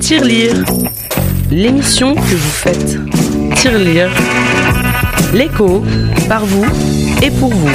Tirelire, l'émission que vous faites. Tirelire, l'écho, par vous et pour vous.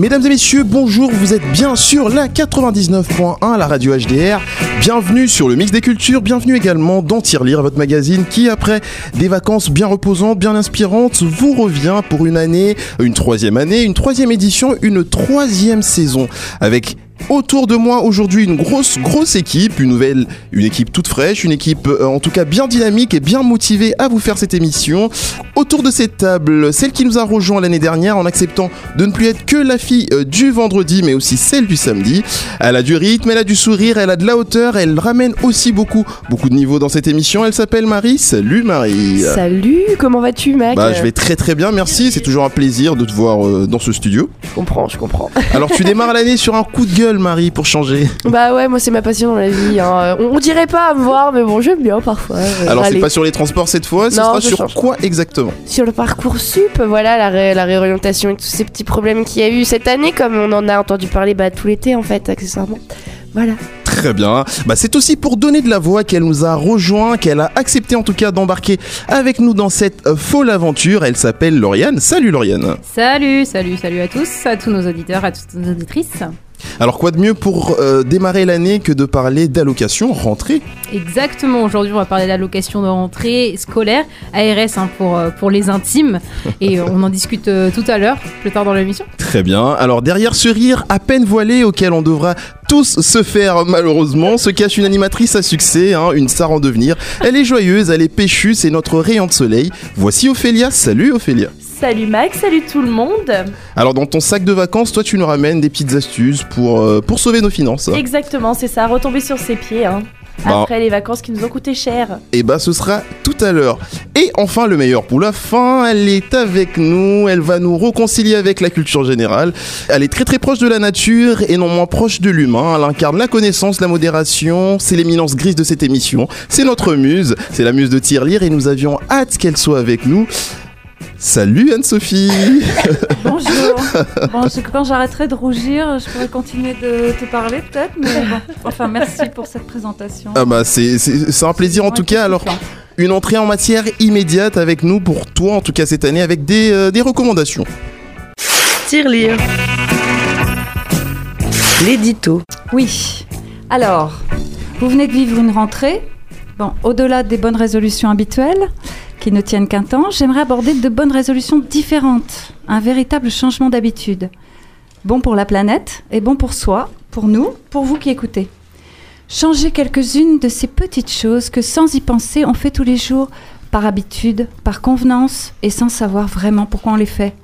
Mesdames et messieurs, bonjour, vous êtes bien sur la 99.1, la radio HDR. Bienvenue sur le mix des cultures, bienvenue également dans Tirelire, votre magazine qui, après des vacances bien reposantes, bien inspirantes, vous revient pour une année, une troisième année, une troisième édition, une troisième saison avec Autour de moi aujourd'hui une grosse grosse équipe, une nouvelle, une équipe toute fraîche, une équipe euh, en tout cas bien dynamique et bien motivée à vous faire cette émission. Autour de cette table, celle qui nous a rejoint l'année dernière en acceptant de ne plus être que la fille euh, du vendredi mais aussi celle du samedi. Elle a du rythme, elle a du sourire, elle a de la hauteur, elle ramène aussi beaucoup beaucoup de niveaux dans cette émission. Elle s'appelle Marie. Salut Marie. Salut, comment vas-tu mec Bah je vais très très bien, merci. C'est toujours un plaisir de te voir euh, dans ce studio. Je comprends, je comprends. Alors tu démarres l'année sur un coup de gueule Marie pour changer. Bah ouais, moi c'est ma passion dans la vie. hein. On, on dirait pas à me voir, mais bon, j'aime bien parfois. Euh, Alors c'est pas sur les transports cette fois, ce Non, sera sur change. quoi exactement? Sur le parcours sup, voilà la, ré- la réorientation et tous ces petits problèmes qu'il y a eu cette année, comme on en a entendu parler bah, tout l'été en fait, accessoirement. Voilà. Très bien. Bah, c'est aussi pour donner de la voix qu'elle nous a rejoint, qu'elle a accepté en tout cas d'embarquer avec nous dans cette euh, folle aventure. Elle s'appelle Lauriane. Salut Lauriane. Salut, salut, salut à tous, à tous nos auditeurs, à toutes nos auditrices. Alors quoi de mieux pour euh, démarrer l'année que de parler d'allocation rentrée Exactement, aujourd'hui on va parler de l'allocation de rentrée scolaire, ARS hein, pour, euh, pour les intimes, et euh, on en discute euh, tout à l'heure, plus tard dans l'émission. Très bien. Alors derrière ce rire à peine voilé auquel on devra tous se faire malheureusement se cache une animatrice à succès, hein, une star en devenir. Elle est joyeuse, elle est péchue, c'est notre rayon de soleil. Voici Ophélia. Salut Ophélia. Salut Max, salut tout le monde. Alors dans ton sac de vacances, toi tu nous ramènes des petites astuces pour, euh, pour sauver nos finances. Exactement, c'est ça, retomber sur ses pieds. Hein. Bah. Après les vacances qui nous ont coûté cher. Et bah ce sera tout à l'heure. Et enfin le meilleur pour la fin, elle est avec nous, elle va nous réconcilier avec la culture générale. Elle est très très proche de la nature et non moins proche de l'humain. Elle incarne la connaissance, la modération, c'est l'éminence grise de cette émission. C'est notre muse, c'est la muse de Tirelire et nous avions hâte qu'elle soit avec nous. Salut Anne-Sophie Bonjour. Bon, je- quand j'arrêterai de rougir, je pourrais continuer de te parler peut-être, mais bon. Enfin, merci pour cette présentation. Ah bah c'est un plaisir en tout cas alors une entrée en matière immédiate avec nous pour toi en tout cas cette année avec des, euh, des recommandations. Tirelire, l'édito. Oui. Alors, vous venez de vivre une rentrée. Bon, au-delà des bonnes résolutions habituelles, qui ne tiennent qu'un temps, j'aimerais aborder de bonnes résolutions différentes. Un véritable changement d'habitude. Bon pour la planète et bon pour soi, pour nous, pour vous qui écoutez. Changer quelques-unes de ces petites choses que sans y penser, on fait tous les jours, par habitude, par convenance et sans savoir vraiment pourquoi on les fait.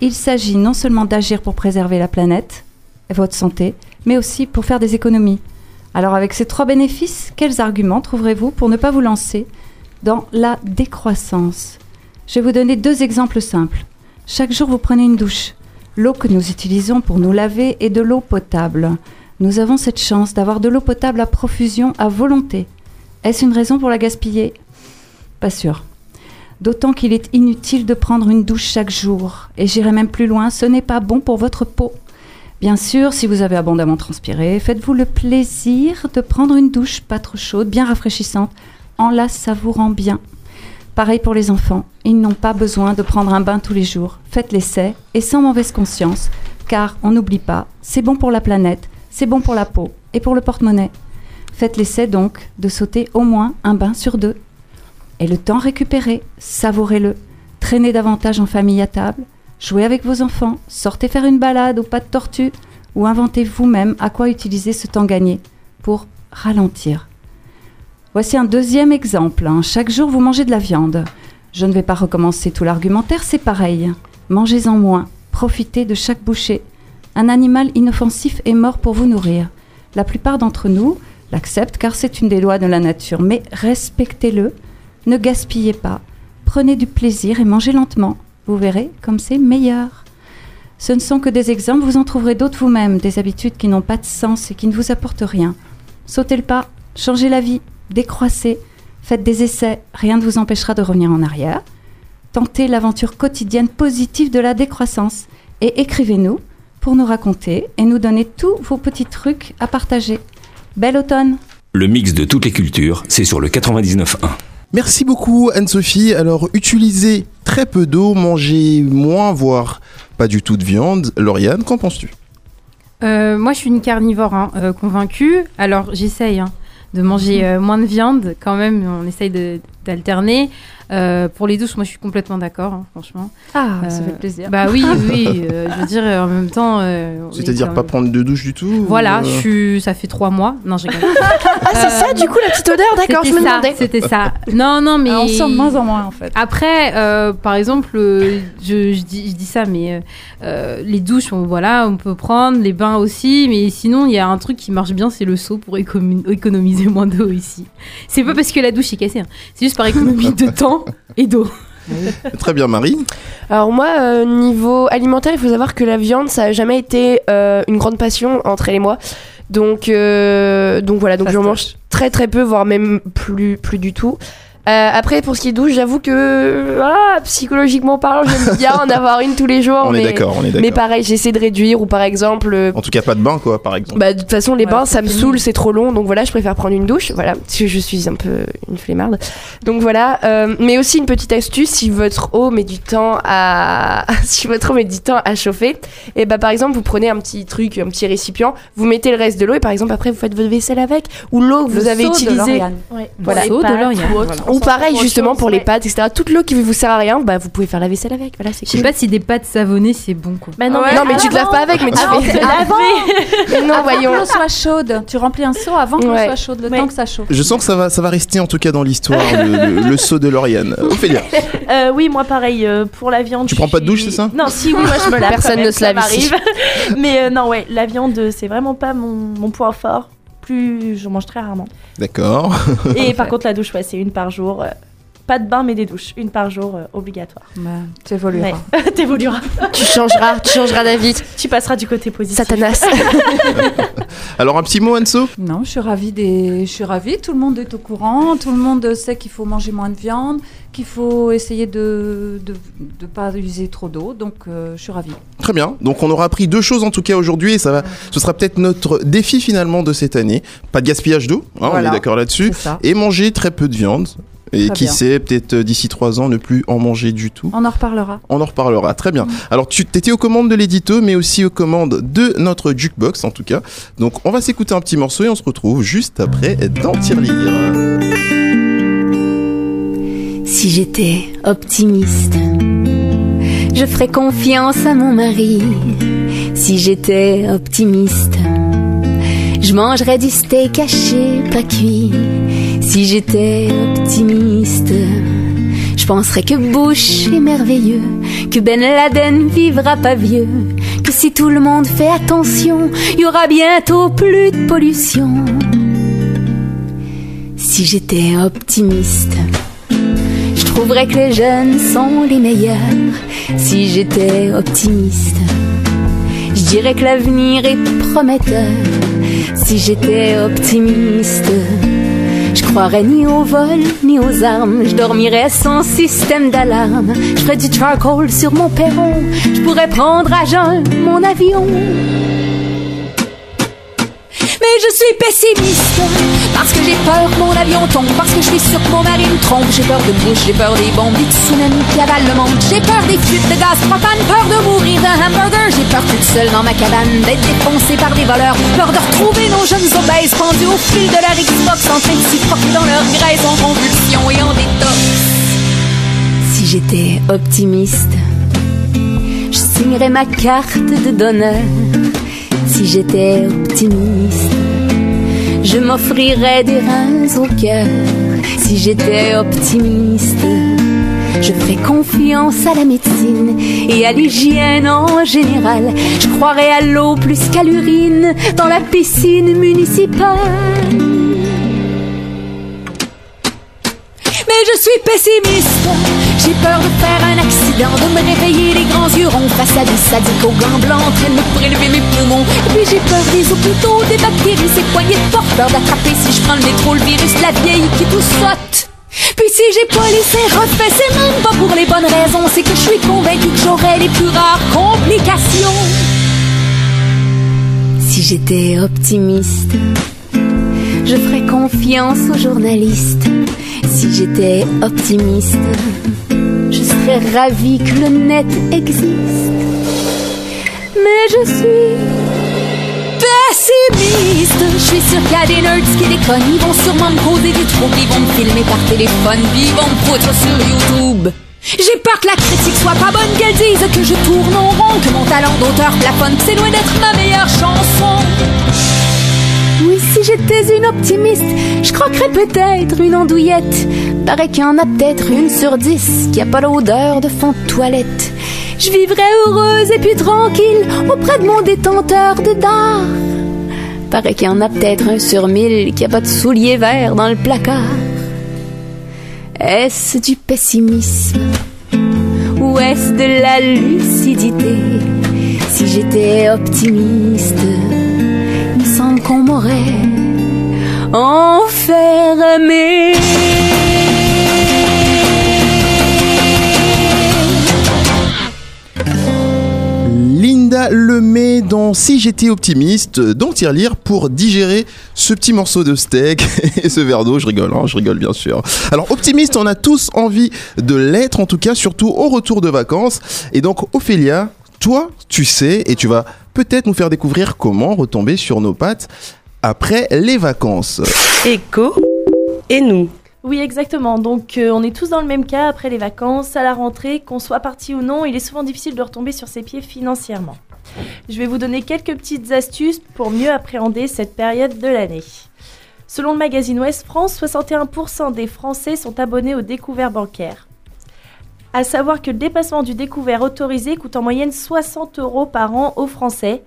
Il s'agit non seulement d'agir pour préserver la planète et votre santé, mais aussi pour faire des économies. Alors avec ces trois bénéfices, quels arguments trouverez-vous pour ne pas vous lancer dans la décroissance Je vais vous donner deux exemples simples. Chaque jour, vous prenez une douche. L'eau que nous utilisons pour nous laver est de l'eau potable. Nous avons cette chance d'avoir de l'eau potable à profusion, à volonté. Est-ce une raison pour la gaspiller? Pas sûr. D'autant qu'il est inutile de prendre une douche chaque jour. Et j'irai même plus loin, ce n'est pas bon pour votre peau. Bien sûr, si vous avez abondamment transpiré, faites-vous le plaisir de prendre une douche pas trop chaude, bien rafraîchissante, en la savourant bien. Pareil pour les enfants, ils n'ont pas besoin de prendre un bain tous les jours. Faites l'essai et sans mauvaise conscience, car on n'oublie pas, c'est bon pour la planète, c'est bon pour la peau et pour le porte-monnaie. Faites l'essai donc de sauter au moins un bain sur deux. Et le temps récupéré, savourez-le. Traînez davantage en famille à table, jouez avec vos enfants, sortez faire une balade au pas de tortue, ou inventez vous-même à quoi utiliser ce temps gagné pour ralentir. Voici un deuxième exemple. hein. Chaque jour, vous mangez de la viande. Je ne vais pas recommencer tout l'argumentaire, c'est pareil. Mangez-en moins, profitez de chaque bouchée. Un animal inoffensif est mort pour vous nourrir. La plupart d'entre nous l'acceptent car c'est une des lois de la nature, mais respectez-le, ne gaspillez pas, prenez du plaisir et mangez lentement. Vous verrez comme c'est meilleur. Ce ne sont que des exemples, vous en trouverez d'autres vous-même, des habitudes qui n'ont pas de sens et qui ne vous apportent rien. Sautez le pas, changez la vie, décroissez, faites des essais, rien ne vous empêchera de revenir en arrière. Tentez l'aventure quotidienne positive de la décroissance et écrivez-nous pour nous raconter et nous donner tous vos petits trucs à partager. Bel automne Le mix de toutes les cultures, c'est sur le 99.1. Merci beaucoup Anne-Sophie. Alors utilisez très peu d'eau, mangez moins, voire pas du tout de viande. Lauriane, qu'en penses-tu? Euh, moi, je suis une carnivore hein, euh, convaincue. Alors, j'essaye hein, de manger euh, moins de viande. Quand même, on essaye de- d'alterner. Euh, pour les douches, moi, je suis complètement d'accord, hein, franchement. Ah, Euh, ça fait plaisir. Bah oui, oui. euh, je veux dire, euh, en même temps. euh, C'est-à-dire pas prendre de douche du tout Voilà, je euh, suis, ça fait trois mois. Non, j'ai Ah, c'est ça, du coup, la petite odeur, d'accord, je me demandais. C'était ça. Non, non, mais. Ah, on sent de moins en moins en fait. Après, euh, par exemple, euh, je, je dis, je dis ça, mais euh, euh, les douches, on, voilà, on peut prendre, les bains aussi, mais sinon, il y a un truc qui marche bien, c'est le seau pour économi- économiser moins d'eau ici. C'est pas parce que la douche est cassée, hein. c'est juste par économie de temps et d'eau. Très bien Marie. Alors moi, euh, niveau alimentaire, il faut savoir que la viande, ça a jamais été euh, une grande passion entre elle et moi. Donc, euh, donc voilà, donc j'en mange très très peu, voire même plus, plus du tout. Euh, après, pour ce qui est douche, j'avoue que ah, psychologiquement parlant, j'aime bien en avoir une tous les jours. on mais, est d'accord, on est Mais d'accord. pareil, j'essaie de réduire ou par exemple, euh, En tout cas pas de bain quoi par exemple. bah, de toute façon, les Ouais, bains, ça me saoule, c'est trop long. Donc voilà, je préfère prendre une douche. Voilà, parce que je suis un peu une flemmarde. Donc voilà. euh, mais aussi une petite astuce, si votre eau met du temps à, si votre eau met du temps à chauffer, et bah par exemple, vous prenez un petit truc, un petit récipient, vous mettez le reste de l'eau et par exemple après vous faites votre vaisselle avec ou l'eau que vous Le avez utilisée. Ouais. Voilà. Les de ou pareil justement pour les pâtes, etc. Toute l'eau qui vous sert à rien, bah vous pouvez faire la vaisselle avec. Voilà, c'est Je sais pas si des pâtes savonnées, c'est bon, quoi. Bah non, Ouais. mais, Non, mais tu te laves pas avec, mais tu avant fais-. Mais non, Avant voyons. que l'eau soit chaude. Tu remplis un seau avant que l'eau soit chaude, le Ouais. temps que ça chauffe. Je sens que ça va, ça va rester en tout cas dans l'histoire, le, le, le saut de Lauriane. Ophélia, Euh, oui, moi pareil, euh, pour la viande. Tu je prends pas de douche, c'est ça? Non, si, oui, moi je me lave. Personne ne se ça lave ici. Mais euh, non, ouais, la viande, c'est vraiment pas mon, mon point fort. Plus, je mange très rarement. d'accord. Et par contre, la douche, ouais, c'est une par jour. Pas de bain, mais des douches. Une par jour, euh, obligatoire. Bah, tu évolueras. Ouais. T'évolueras. Tu changeras, tu changeras d'avis. Tu passeras du côté positif. Satanas. Alors un petit mot Anso? Non, je suis ravie des... je suis ravie. Tout le monde est au courant. Tout le monde sait qu'il faut manger moins de viande, qu'il faut essayer de de, de pas user trop d'eau. Donc, euh, je suis ravie. Très bien. Donc on aura appris deux choses en tout cas aujourd'hui et ça va, ce sera peut-être notre défi finalement de cette année. Pas de gaspillage d'eau, hein, on est d'accord là-dessus. Et manger très peu de viande. Et Très qui bien. sait, peut-être euh, d'ici trois ans ne plus en manger du tout. On en reparlera. On en reparlera. Très bien. Alors tu étais aux commandes de l'édito, mais aussi aux commandes de notre jukebox en tout cas. Donc on va s'écouter un petit morceau et on se retrouve juste après dans Tirelire. Si j'étais optimiste, je ferais confiance à mon mari. Si j'étais optimiste, je mangerais du steak haché, pas cuit. Si j'étais optimiste, je penserais que Bush est merveilleux, que Ben Laden vivra pas vieux, que si tout le monde fait attention, il y aura bientôt plus de pollution. Si j'étais optimiste, je trouverais que les jeunes sont les meilleurs. Si j'étais optimiste, je dirais que l'avenir est prometteur. Si j'étais optimiste, croirais ni au vol ni aux armes. Je dormirais sans système d'alarme. Je ferais du charcoal sur mon perron. Je pourrais prendre à jeun mon avion. Mais je suis pessimiste j'ai peur mon avion tombe, parce que je suis sûr que mon mari me trompe. J'ai peur de Bush, j'ai peur des bombes, des tsunamis qui avalent le monde. J'ai peur des fuites de gaz propane, peur de mourir d'un hamburger. J'ai peur toute seule dans ma cabane d'être défoncée par des voleurs. Peur de retrouver nos jeunes obèses pendus au fil de leur Xbox en train de dans leur graisse en convulsion et en détox. Si j'étais optimiste, je signerais ma carte de donneur. Si j'étais optimiste, je m'offrirais des reins au cœur. Si j'étais optimiste, je ferais confiance à la médecine et à l'hygiène en général. Je croirais à l'eau plus qu'à l'urine dans la piscine municipale. Mais je suis pessimiste. J'ai peur de faire un accident, de me réveiller les grands yeux ronds face à des sadiques aux gants blancs en train de me prélever mes poumons. Et puis j'ai peur des hôpitaux, des bactéries, ces poignées de. Peur d'attraper si je prends le métro, le virus, la vieille qui tout saute. Puis si j'ai pas les seins refaits, c'est même pas pour les bonnes raisons. C'est que je suis convaincue que j'aurai les plus rares complications. Si j'étais optimiste, je ferais confiance aux journalistes. Si j'étais optimiste, je serais ravie que le net existe. Mais je suis pessimiste. Je suis sûr qu'il y a des nerds qui déconnent. Ils vont sûrement me causer du trouble. Ils vont me filmer par téléphone. Ils vont me foutre sur YouTube. J'ai peur que la critique soit pas bonne, qu'elle dise que je tourne en rond, que mon talent d'auteur plafonne, c'est loin d'être ma meilleure chanson. Oui, si j'étais une optimiste, je croquerais peut-être une andouillette. Paraît qu'il y en a peut-être une sur dix qui a pas l'odeur de fond de toilette. Je vivrais heureuse et puis tranquille auprès de mon détenteur de dard. Paraît qu'il y en a peut-être un sur mille qui a pas de souliers verts dans le placard. Est-ce du pessimisme ou est-ce de la lucidité? Si j'étais optimiste, qu'on m'aurait enfermé. Linda Lemay dans Si j'étais optimiste, dans Tirelire pour digérer ce petit morceau de steak et ce verre d'eau. Je rigole, hein, je rigole bien sûr. Alors optimiste, on a tous envie de l'être, en tout cas, surtout au retour de vacances. Et donc Ophélia, toi, tu sais, et tu vas peut-être nous faire découvrir comment retomber sur nos pattes après les vacances. Écho et nous. Oui, exactement. Donc, euh, on est tous dans le même cas après les vacances, à la rentrée, qu'on soit parti ou non, il est souvent difficile de retomber sur ses pieds financièrement. Je vais vous donner quelques petites astuces pour mieux appréhender cette période de l'année. Selon le magazine Ouest France, 61% des Français sont abonnés au découvert bancaire. À savoir que le dépassement du découvert autorisé coûte en moyenne 60 euros par an aux Français.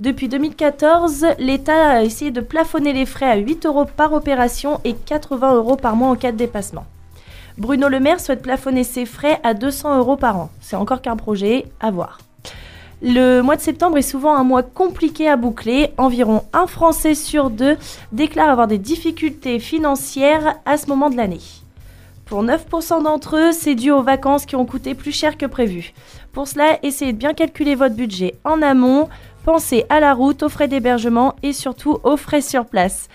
Depuis 2014, l'État a essayé de plafonner les frais à 8 euros par opération et 80 euros par mois en cas de dépassement. Bruno Le Maire souhaite plafonner ses frais à 200 euros par an. C'est encore qu'un projet, à voir. Le mois de septembre est souvent un mois compliqué à boucler. Environ un Français sur deux déclare avoir des difficultés financières à ce moment de l'année. Pour 9% d'entre eux, c'est dû aux vacances qui ont coûté plus cher que prévu. Pour cela, essayez de bien calculer votre budget en amont. Pensez à la route, aux frais d'hébergement et surtout aux frais sur place.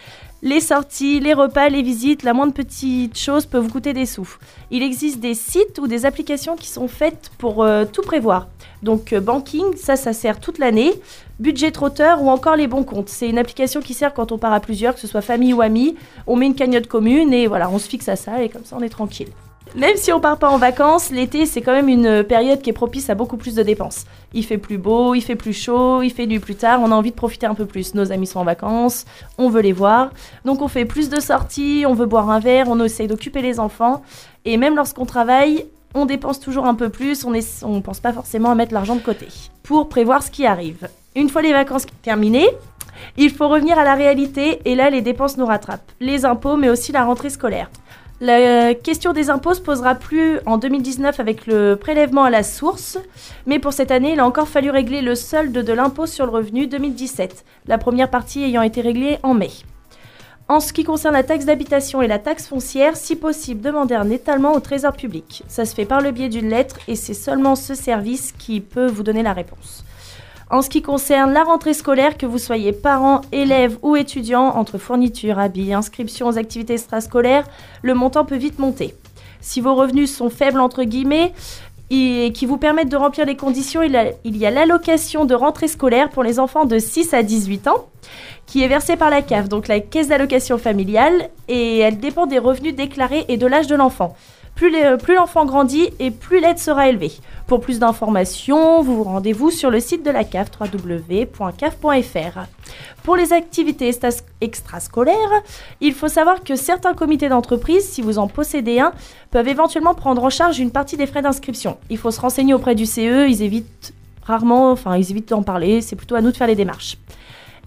Les sorties, les repas, les visites, la moindre petite chose peut vous coûter des sous. Il existe des sites ou des applications qui sont faites pour euh, tout prévoir. Donc euh, banking, ça, ça sert toute l'année. Budget trotteur ou encore les bons comptes. C'est une application qui sert quand on part à plusieurs, que ce soit famille ou amis. On met une cagnotte commune et voilà, on se fixe à ça et comme ça on est tranquille. Même si on part pas en vacances, l'été c'est quand même une période qui est propice à beaucoup plus de dépenses. Il fait plus beau, il fait plus chaud, il fait nuit plus tard, on a envie de profiter un peu plus. Nos amis sont en vacances, on veut les voir. Donc on fait plus de sorties, on veut boire un verre, on essaye d'occuper les enfants. Et même lorsqu'on travaille, on dépense toujours un peu plus, on ne pense pas forcément à mettre l'argent de côté pour prévoir ce qui arrive. Une fois les vacances terminées, il faut revenir à la réalité et là les dépenses nous rattrapent. Les impôts mais aussi la rentrée scolaire. La question des impôts se posera plus en 2019 avec le prélèvement à la source, mais pour cette année, il a encore fallu régler le solde de l'impôt sur le revenu 2017, la première partie ayant été réglée en mai. En ce qui concerne la taxe d'habitation et la taxe foncière, si possible, demandez un étalement au Trésor public. Ça se fait par le biais d'une lettre et c'est seulement ce service qui peut vous donner la réponse. En ce qui concerne la rentrée scolaire, que vous soyez parent, élève ou étudiant, entre fournitures, habits, inscriptions aux activités extrascolaires, le montant peut vite monter. Si vos revenus sont faibles, entre guillemets, et qui vous permettent de remplir les conditions, il y a l'allocation de rentrée scolaire pour les enfants de 6 à 18 ans, qui est versée par la CAF, donc la caisse d'allocation familiale, et elle dépend des revenus déclarés et de l'âge de l'enfant. Plus les- plus l'enfant grandit et plus l'aide sera élevée. Pour plus d'informations, vous vous rendez-vous sur le site de la CAF, www.caf.fr. Pour les activités extrascolaires, il faut savoir que certains comités d'entreprise, si vous en possédez un, peuvent éventuellement prendre en charge une partie des frais d'inscription. Il faut se renseigner auprès du CE, ils évitent rarement, enfin ils évitent d'en parler, c'est plutôt à nous de faire les démarches.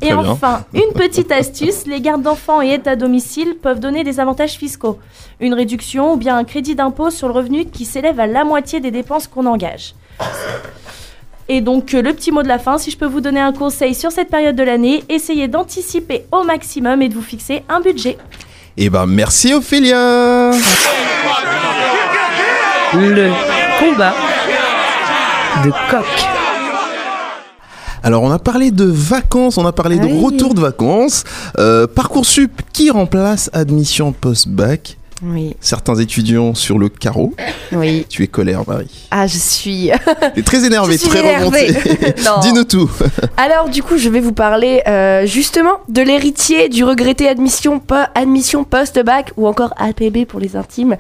Et Très bien. enfin, une petite astuce, les gardes d'enfants et aides à domicile peuvent donner des avantages fiscaux. Une réduction ou bien un crédit d'impôt sur le revenu qui s'élève à la moitié des dépenses qu'on engage. Et donc, euh, le petit mot de la fin, si je peux vous donner un conseil sur cette période de l'année, essayez d'anticiper au maximum et de vous fixer un budget. Eh ben merci Ophélia Le combat de coq. Alors on a parlé de vacances, on a parlé de Oui. retour de vacances. Euh, Parcoursup qui remplace admission post-bac? Oui, Certains étudiants sur le carreau. oui. Tu es colère, Marie. Ah, je suis. T'es très très énervée. remonté. Non. Dis-nous tout. Alors, du coup, je vais vous parler euh, justement de l'héritier du regretté admission, admission post-bac ou encore APB pour les intimes.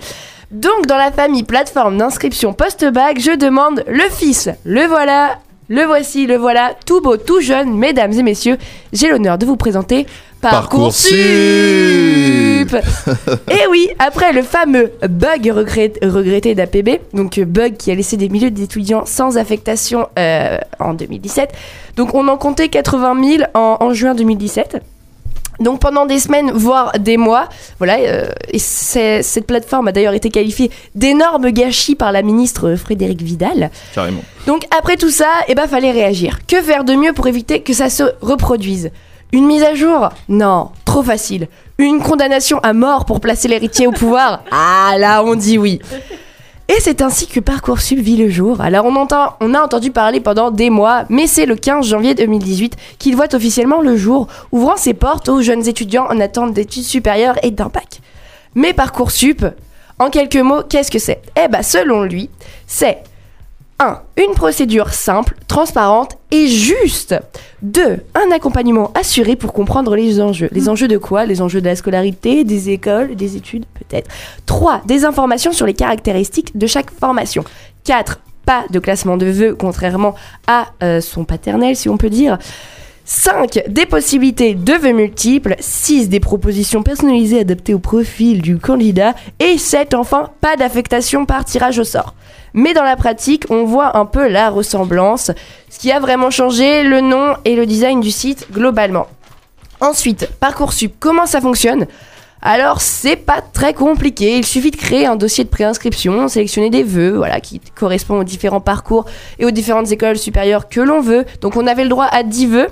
Donc, dans la famille plateforme d'inscription post-bac, je demande le fils. Le voilà, le voici, le voilà, tout beau, tout jeune, mesdames et messieurs. J'ai l'honneur de vous présenter Parcoursup. Et oui, après le fameux bug regret- regretté d'APB, donc euh, bug qui a laissé des milliers d'étudiants sans affectation euh, en 2017, donc on en comptait 80 000 en, en juin 2017. Donc pendant des semaines, voire des mois, voilà, euh, et cette plateforme a d'ailleurs été qualifiée d'énorme gâchis par la ministre Frédérique Vidal. Carrément. Donc après tout ça, eh ben fallait réagir. Que faire de mieux pour éviter que ça se reproduise? Une mise à jour? Non, trop facile. Une condamnation à mort pour placer l'héritier au pouvoir? Ah là, on dit oui. Et c'est ainsi que Parcoursup vit le jour. Alors on, a entendu parler pendant des mois, mais c'est le 15 janvier 2018 qu'il voit officiellement le jour, ouvrant ses portes aux jeunes étudiants en attente d'études supérieures et d'un. Mais Parcoursup, en quelques mots, qu'est-ce que c'est? Eh ben selon lui, c'est 1. Une procédure simple, transparente et juste. 2. Un accompagnement assuré pour comprendre les enjeux. Les enjeux de quoi? Les enjeux de la scolarité, des écoles, des études peut-être. 3. Des informations sur les caractéristiques de chaque formation. 4. Pas de classement de vœux, contrairement à euh, son paternel, si on peut dire. 5. Des possibilités de vœux multiples. 6. Des propositions personnalisées adaptées au profil du candidat. Et 7. Enfin, pas d'affectation par tirage au sort. Mais dans la pratique, on voit un peu la ressemblance. Ce qui a vraiment changé, le nom et le design du site globalement. Ensuite, Parcoursup, comment ça fonctionne? Alors, c'est pas très compliqué. Il suffit de créer un dossier de préinscription, sélectionner des vœux, voilà, qui correspondent aux différents parcours et aux différentes écoles supérieures que l'on veut. Donc, on avait le droit à 10 vœux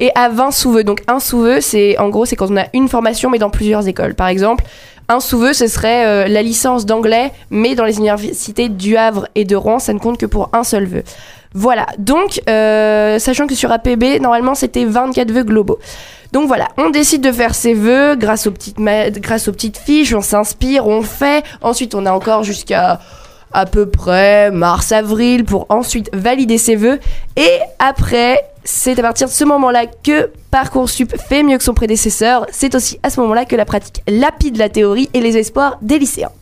et à 20 sous-vœux. Donc, un sous-vœu, c'est en gros, c'est quand on a une formation mais dans plusieurs écoles. Par exemple, un sous-vœu, ce serait euh, la licence d'anglais, mais dans les universités du Havre et de Rouen, ça ne compte que pour un seul vœu. Voilà, donc, euh, sachant que sur APB, normalement, c'était 24 vœux globaux. Donc voilà, on décide de faire ses vœux grâce aux petites, grâce aux petites fiches, on s'inspire, on fait. Ensuite, on a encore jusqu'à à peu près mars-avril pour ensuite valider ses vœux. Et après, c'est à partir de ce moment-là que Parcoursup fait mieux que son prédécesseur. C'est aussi à ce moment-là que la pratique lapide la théorie et les espoirs des lycéens.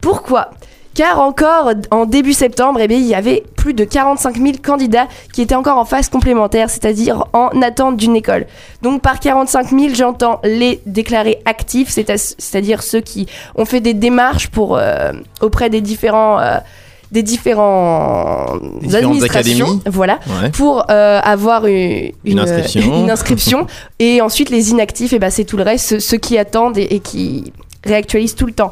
Pourquoi? Car encore en début septembre, eh il y avait plus de 45 000 candidats qui étaient encore en phase complémentaire, c'est-à-dire en attente d'une école. Donc par 45 000, j'entends les déclarés actifs, c'est-à-dire ceux qui ont fait des démarches euh, auprès des différents... euh, des différents Des administrations, académies. voilà, Ouais. pour euh, avoir une, Une inscription. une inscription. et ensuite, les inactifs, et ben, c'est tout le reste, ceux, ceux qui attendent et, et qui réactualisent tout le temps.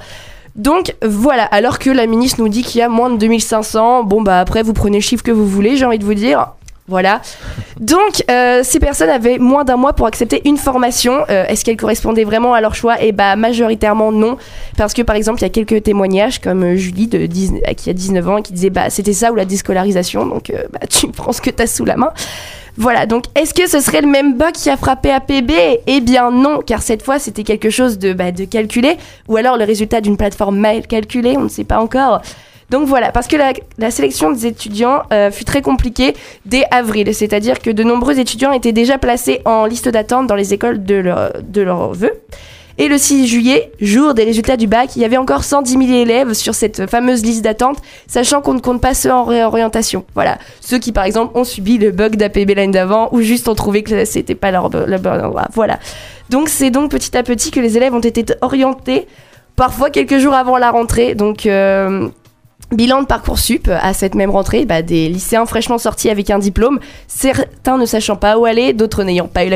Donc voilà, alors que la ministre nous dit qu'il y a moins de 2500, bon bah après vous prenez le chiffre que vous voulez, j'ai envie de vous dire. Voilà. Donc, euh, ces personnes avaient moins d'un mois pour accepter une formation. Euh, Est-ce qu'elle correspondait vraiment à leur choix? Et bah, majoritairement non. Parce que, par exemple, il y a quelques témoignages, comme euh, Julie, de 10 qui a 19 ans, qui disait bah, c'était ça ou la déscolarisation. Donc, euh, bah, tu prends ce que tu as sous la main. Voilà, donc est-ce que ce serait le même bug qui a frappé APB Eh bien non, car cette fois c'était quelque chose de, bah, de calculé, ou alors le résultat d'une plateforme mal calculée, on ne sait pas encore. Donc voilà, parce que la, la sélection des étudiants euh, fut très compliquée dès avril, c'est-à-dire que de nombreux étudiants étaient déjà placés en liste d'attente dans les écoles de leur, de leur vœu. Et le 6 juillet, jour des résultats du bac, il y avait encore 110 000 élèves sur cette fameuse liste d'attente, sachant qu'on ne compte pas ceux en réorientation. Voilà, ceux qui par exemple ont subi le bug d'APB l'année d'avant ou juste ont trouvé que c'était pas leur, le bon endroit. Voilà. Donc c'est donc petit à petit que les élèves ont été orientés, parfois quelques jours avant la rentrée. Donc euh, Bilan de Parcoursup à cette même rentrée, bah, des lycéens fraîchement sortis avec un diplôme, certains ne sachant pas où aller, d'autres n'ayant pas eu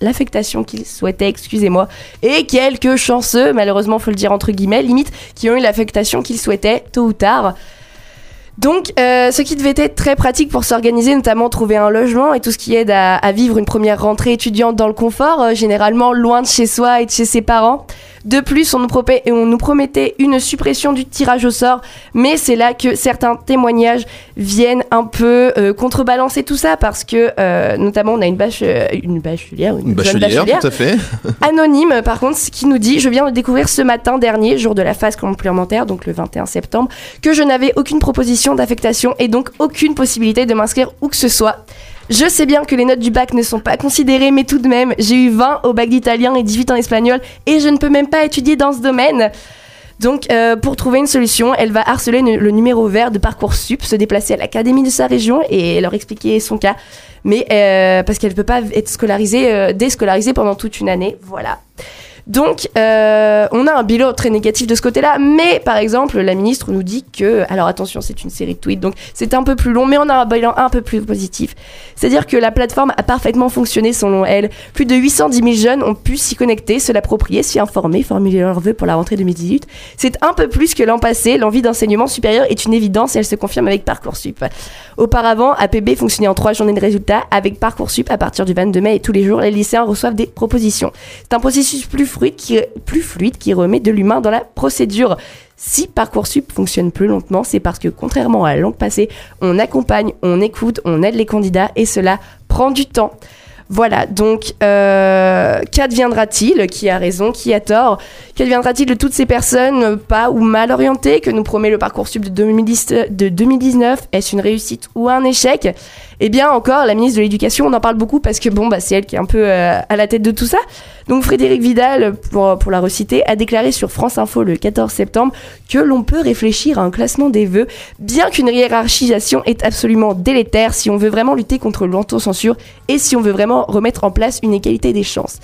l'affectation qu'ils souhaitaient, excusez-moi, et quelques chanceux, malheureusement faut le dire entre guillemets, limite, qui ont eu l'affectation qu'ils souhaitaient tôt ou tard. Donc, euh, ce qui devait être très pratique pour s'organiser, notamment trouver un logement et tout ce qui aide à, à vivre une première rentrée étudiante dans le confort, euh, généralement loin de chez soi et de chez ses parents. De plus, on nous, on promettait une suppression du tirage au sort, mais c'est là que certains témoignages viennent un peu euh, contrebalancer tout ça, parce que euh, notamment on a une, bâche, euh, une bachelière, une, Une jeune bachelière, bachelière tout à fait. anonyme par contre ce qui nous dit je viens de découvrir ce matin dernier jour de la phase complémentaire donc le 21 septembre que je n'avais aucune proposition d'affectation et donc aucune possibilité de m'inscrire où que ce soit je sais bien que les notes du bac ne sont pas considérées, mais tout de même, j'ai eu 20 au bac d'italien et 18 en espagnol, et je ne peux même pas étudier dans ce domaine. Donc, euh, pour trouver une solution, elle va harceler le numéro vert de Parcoursup, se déplacer à l'académie de sa région et leur expliquer son cas. Mais euh, parce qu'elle ne peut pas être scolarisée, euh, déscolarisée pendant toute une année. Voilà. Donc, euh, on a un bilan très négatif de ce côté-là, mais par exemple, la ministre nous dit que, alors attention, c'est une série de tweets, donc c'est un peu plus long, mais on a un bilan un peu plus positif. C'est-à-dire que la plateforme a parfaitement fonctionné selon elle. Plus de 810 000 jeunes ont pu s'y connecter, se l'approprier, s'y informer, formuler leurs vœux pour la rentrée 2018. C'est un peu plus que l'an passé. L'envie d'enseignement supérieur est une évidence et elle se confirme avec Parcoursup. Auparavant, APB fonctionnait en trois journées de résultats. Avec Parcoursup, à partir du 22 mai et tous les jours, les lycéens reçoivent des propositions. C'est un processus plus fluide, qui, plus fluide qui remet de l'humain dans la procédure. Si Parcoursup fonctionne plus lentement, c'est parce que contrairement à la langue passée, on accompagne, on écoute, on aide les candidats et cela prend du temps. Voilà, donc euh, qu'adviendra-t-il? Qui a raison Qui a tort? Qu'adviendra-t-il de toutes ces personnes pas ou mal orientées que nous promet le Parcoursup de, 2010 de 2019 Est-ce une réussite ou un échec? Eh bien encore, la ministre de l'Éducation, on en parle beaucoup parce que bon, bah, c'est elle qui est un peu euh, à la tête de tout ça. Donc Frédéric Vidal, pour, la reciter, a déclaré sur France Info le 14 septembre que l'on peut réfléchir à un classement des vœux, bien qu'une hiérarchisation est absolument délétère si on veut vraiment lutter contre l'autocensure et si on veut vraiment remettre en place une égalité des chances.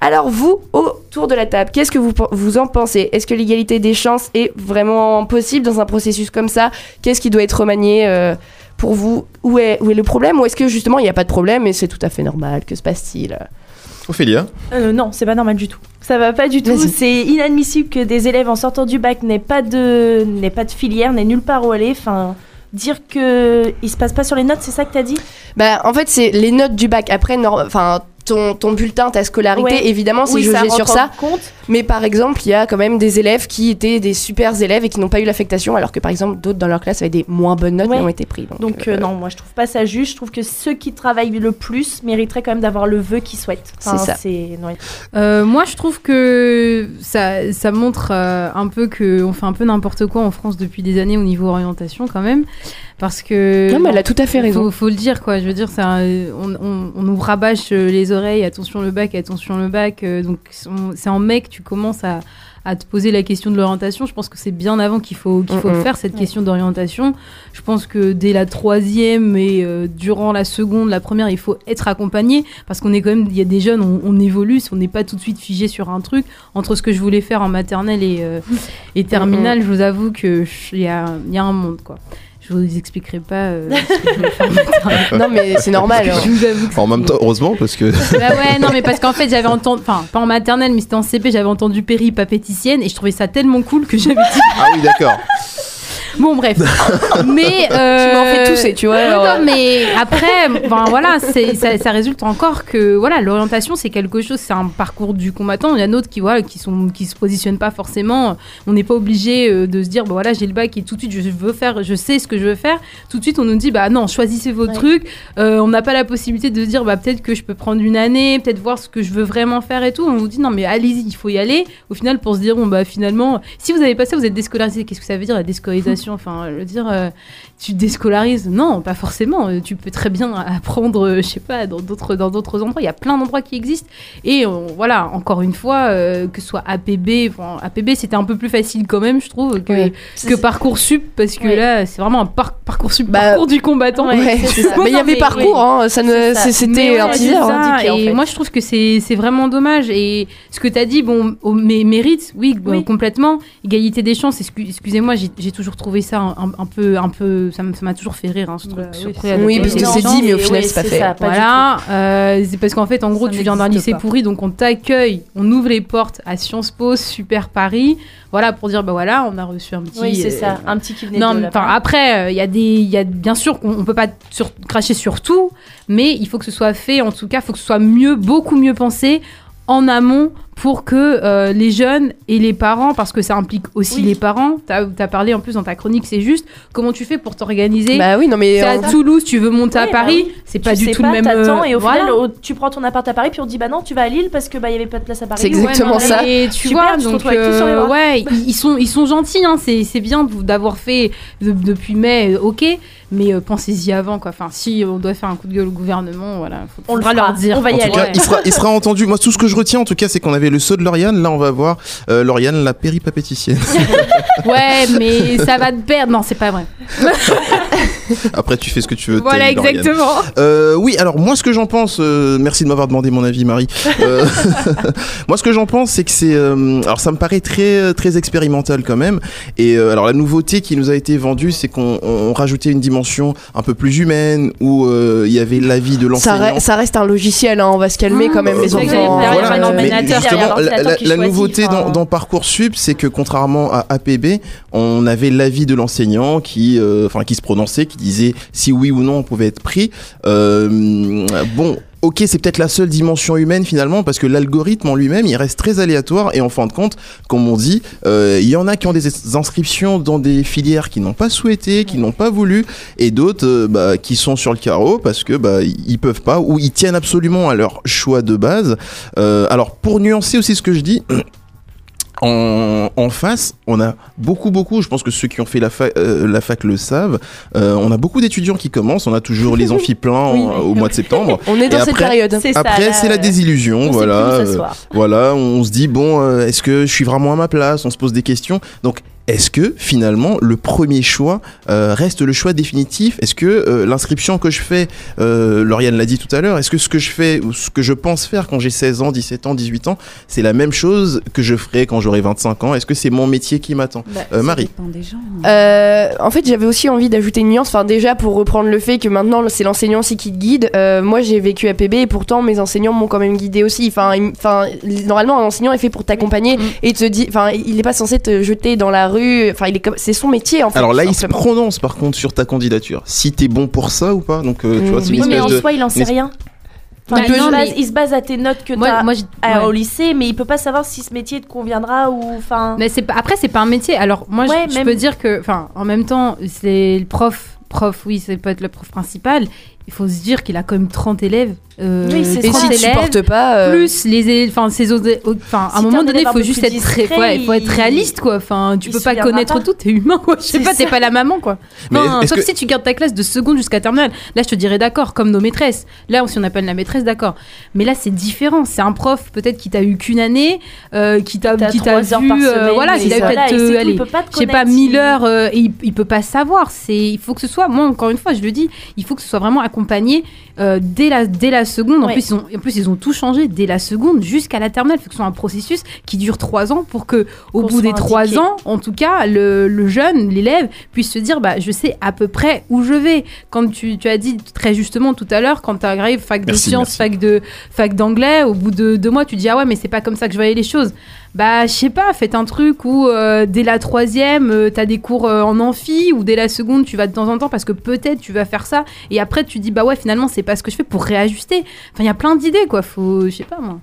Alors vous, autour de la table, qu'est-ce que vous, en pensez? Est-ce que l'égalité des chances est vraiment possible dans un processus comme ça? Qu'est-ce qui doit être remanié euh, pour vous? Où est le problème? Ou est-ce que justement il n'y a pas de problème et c'est tout à fait normal? Que se passe-t-il? Ophélia Euh, non, c'est pas normal du tout. Ça va pas du tout. C'est inadmissible que des élèves en sortant du bac n'aient pas de, n'aient pas de filière, n'aient nulle part où aller. Enfin, dire que il se passe pas sur les notes, c'est ça que t'as dit? Bah, en fait, c'est les notes du bac. Après, nor- enfin, ton, ton bulletin, ta scolarité, Ouais. évidemment, c'est Oui, ça jaugé sur ça. compte. Mais par exemple, il y a quand même des élèves qui étaient des super élèves et qui n'ont pas eu l'affectation, alors que par exemple, d'autres dans leur classe avaient des moins bonnes notes Ouais. mais ont été pris. Donc, Donc euh, euh, non, moi je trouve pas ça juste. Je trouve que ceux qui travaillent le plus mériteraient quand même d'avoir le vœu qu'ils souhaitent. C'est ça. Non, Euh, moi, je trouve que ça, ça montre euh, un peu qu'on fait un peu n'importe quoi en France depuis des années au niveau orientation, quand même. Parce que. Non, mais elle a tout à fait raison. Faut, faut le dire, quoi. Je veux dire, ça, on, on, on nous rabâche les oreilles, attention le bac, attention le bac. euh, donc, on- c'est en mai que tu commences à, à te poser la question de l'orientation. Je pense que c'est bien avant qu'il faut, qu'il faut Mm, mm. faire cette question d'orientation. Je pense que dès la troisième et euh, durant la seconde, la première, il faut être accompagné parce qu'on est quand même, il y a des jeunes, on, on évolue, on n'est pas tout de suite figé sur un truc. Entre ce que je voulais faire en maternelle et, euh, et terminale, je vous avoue que je- il y a, il y a un monde, quoi. Je vous expliquerai pas euh, ce que non, mais c'est normal. hein. Je vous avoue que En même temps, heureusement, parce que. bah ouais, non, mais parce qu'en fait, j'avais entendu, enfin, pas en maternelle, mais c'était en CP, j'avais entendu Péri papéticienne et je trouvais ça tellement cool que j'avais dit. Ah oui, d'accord. Bon, bref. Mais. Euh... Tu m'en fais tousser, tu vois, Non, alors, non, mais après, ben voilà, ça, ça résulte encore que voilà, l'orientation, c'est quelque chose, c'est un parcours du combattant. Il y en a d'autres qui, voilà, qui, sont, qui se positionnent pas forcément. On n'est pas obligé euh, de se dire, bah voilà, j'ai le bac et tout de suite, je veux faire, je sais ce que je veux faire. Tout de suite, on nous dit, bah non, choisissez votre Ouais. truc. Euh, on n'a pas la possibilité de se dire, bah peut-être que je peux prendre une année, peut-être voir ce que je veux vraiment faire et tout. On nous dit, non, mais allez-y, il faut y aller. Au final, pour se dire, bon, bah finalement, si vous avez pas ça, vous êtes déscolarisé. Qu'est-ce que ça veut dire la déscolarisation? Enfin, veux dire, euh, tu déscolarises Non, pas forcément. Euh, Tu peux très bien apprendre, euh, je sais pas, dans d'autres dans d'autres endroits. Il y a plein d'endroits qui existent. Et voilà, encore une fois, euh, que ce soit APB, enfin, APB c'était un peu plus facile quand même, je trouve, que, Oui. que Parcoursup, parce que là, c'est vraiment un par Parcoursup, Bah, parcours du combattant. ouais, Ouais, ça. Mais il y avait mais- parcours, hein, ça ne, c'était un teaser. en et fait. moi je trouve que c'est c'est vraiment dommage et ce que tu as dit bon au mé- mérite oui, Oui. complètement égalité des chances excu- excusez-moi j'ai toujours trouvé ça un, un- un peu un peu ça m'a toujours fait rire hein, ce truc Bah, sur oui, parce que c'est dit, mais au final, oui, c'est pas fait. ça, pas voilà, euh, c'est parce qu'en fait, en gros, Ça tu viens d'un lycée pas. pourri, donc on t'accueille, on ouvre les portes à Sciences Po, Super Paris, voilà, pour dire, bah voilà, on a reçu un petit. Oui, c'est euh, ça. Un petit qui venait non, de enfin, après, il y a des, il y a bien sûr qu'on on peut pas sur- cracher sur tout, mais il faut que ce soit fait. En tout cas, il faut que ce soit mieux, beaucoup mieux pensé en amont pour que euh, les jeunes et les parents, parce que ça implique aussi Oui. les parents, tu as, parlé en plus dans ta chronique, c'est juste, comment tu fais pour t'organiser Bah oui, non mais. T'es à Toulouse, tu veux monter à bah Paris, oui. c'est pas tu du sais tout pas, le même. t'attends, euh, et au voilà. final, au- tu prends ton appart à Paris, puis on te dit bah non, tu vas à Lille parce que bah il y avait pas de place à Paris. C'est Ouais, exactement non, ça. Et tu Super, vois, donc retrouves avec tout sur les euh, ouais, ils, ils sont ils sont gentils, hein, c'est c'est bien d'avoir fait de- depuis mai, euh, ok, mais euh, pensez-y avant quoi. Enfin, si on doit faire un coup de gueule au gouvernement, voilà, faut, On le faudra fera, leur dire. on va y En tout aller. cas, Ouais. il sera, il sera entendu. Moi, tout ce que je retiens, en tout cas, c'est qu'on avait le saut de Lauriane. Là, on va voir euh, Lauriane, la péripapéticienne. Ouais, mais ça va te perdre. Non, c'est pas vrai. Après, tu fais ce que tu veux. Voilà, exactement. Euh, oui, alors moi ce que j'en pense, euh, merci de m'avoir demandé mon avis Marie. Euh, moi ce que j'en pense c'est que c'est, euh, alors ça me paraît très très expérimental quand même. Et euh, alors la nouveauté qui nous a été vendue c'est qu'on on rajoutait une dimension un peu plus humaine où euh, il y avait l'avis de Ça, l'enseignant. re- ça reste un logiciel, hein, on va se calmer Ah, quand même les enfants. derrière un mais justement, la, nouveauté enfin. dans, dans Parcoursup, c'est que contrairement à APB, on avait l'avis de l'enseignant qui, euh, enfin, qui se prononçait, qui disait si oui ou non on pouvait être pris. Euh, bon. Ok, c'est peut-être la seule dimension humaine finalement, parce que l'algorithme en lui-même, il reste très aléatoire et en fin de compte, comme on dit, euh, il y en a qui ont des inscriptions dans des filières qui n'ont pas souhaité, qui n'ont pas voulu, et d'autres euh, bah, qui sont sur le carreau parce que bah, ils peuvent pas ou ils tiennent absolument à leur choix de base. Alors pour nuancer aussi ce que je dis. En, en face, on a beaucoup, beaucoup, je pense que ceux qui ont fait la, fa- euh, la fac le savent, euh, on a beaucoup d'étudiants qui commencent, on a toujours les amphis pleins Oui, en- oui. au mois de septembre. On est dans Et cette période. C'est ça, Après, c'est la désillusion, on voilà. euh, voilà, on se dit, bon, euh, est-ce que je suis vraiment à ma place? On se pose des questions. Donc, est-ce que finalement le premier choix euh, reste le choix définitif? Est-ce que euh, l'inscription que je fais, euh, Lauriane l'a dit tout à l'heure, est-ce que ce que je fais ou ce que je pense faire quand j'ai 16 ans, 17 ans, 18 ans, c'est la même chose que je ferai quand j'aurai 25 ans? Est-ce que c'est mon métier qui m'attend? Bah, Euh, Ça Marie dépend des gens. Euh, en fait, j'avais aussi envie d'ajouter une nuance. Enfin, déjà pour reprendre le fait que maintenant c'est l'enseignant aussi qui te guide. euh, moi, j'ai vécu à PB et pourtant mes enseignants m'ont quand même guidé aussi. Enfin, il- enfin, normalement, un enseignant est fait pour t'accompagner et te dit, enfin, il n'est pas censé te jeter dans la rue. Enfin, il est comme, c'est son métier en fait. Alors là, il se prononce par contre sur ta candidature. Si t'es bon pour ça ou pas. Donc, euh, tu vois, c'est oui. une mais en de. soi, il en sait rien. Enfin, Bah, il, se non, base, mais- il se base à tes notes que Moi, as moi, je- à- ouais. au lycée, mais il peut pas savoir si ce métier te conviendra ou enfin. Mais c'est pas- après c'est pas un métier. Alors moi je- Ouais, je, même- peux dire que enfin en même temps c'est le prof prof oui c'est peut être le prof principal. Il faut se dire qu'il a quand même 30 élèves. Euh, Oui, c'est Et 30 si tu supportes pas, euh, plus les enfin ces enfin à un moment donné, il faut juste être très, ouais, faut être réaliste quoi. Enfin, tu il peux pas connaître pas. tout, t'es humain quoi. Je sais pas, t'es pas la maman quoi. Mais Non, sauf que- si tu gardes ta classe de seconde jusqu'à terminale. Là, je te dirais d'accord, comme nos maîtresses. Là, si on appelle la maîtresse, d'accord. Mais là, c'est différent. C'est un prof peut-être qui t'a eu qu'une année, euh, qui t'a, qui t'a vu, euh, semaine, voilà, qui t'a peut-être, allez, il peut pas te je sais pas, connaître, 1000 il- heures, et il, peut pas savoir. C'est, il faut que ce soit, moi, encore une fois, je le dis, il faut que ce soit vraiment accompagné dès la, dès la seconde. En Ouais. plus, ils ont, en plus, ils ont tout changé dès la seconde jusqu'à la terminale. Il faut que ce soit un processus qui dure trois ans pour que, au Qu'on bout des trois ans, en tout cas, le, le jeune, l'élève, puisse se dire, bah, je sais à peu près où je vais. Quand tu, tu as dit très justement tout à l'heure, quand tu arrives fac de Merci, sciences, merci. fac de fac d'anglais, au bout de deux mois, tu dis ah ouais, mais c'est pas comme ça que je voyais les choses. Bah, je sais pas, faites un truc où euh, dès la troisième, euh, t'as des cours euh, en amphi, ou dès la seconde, tu vas de temps en temps parce que peut-être tu vas faire ça, et après tu dis bah ouais, finalement c'est pas ce que je fais pour réajuster. Enfin, il y a plein d'idées quoi. Faut, je sais pas moi.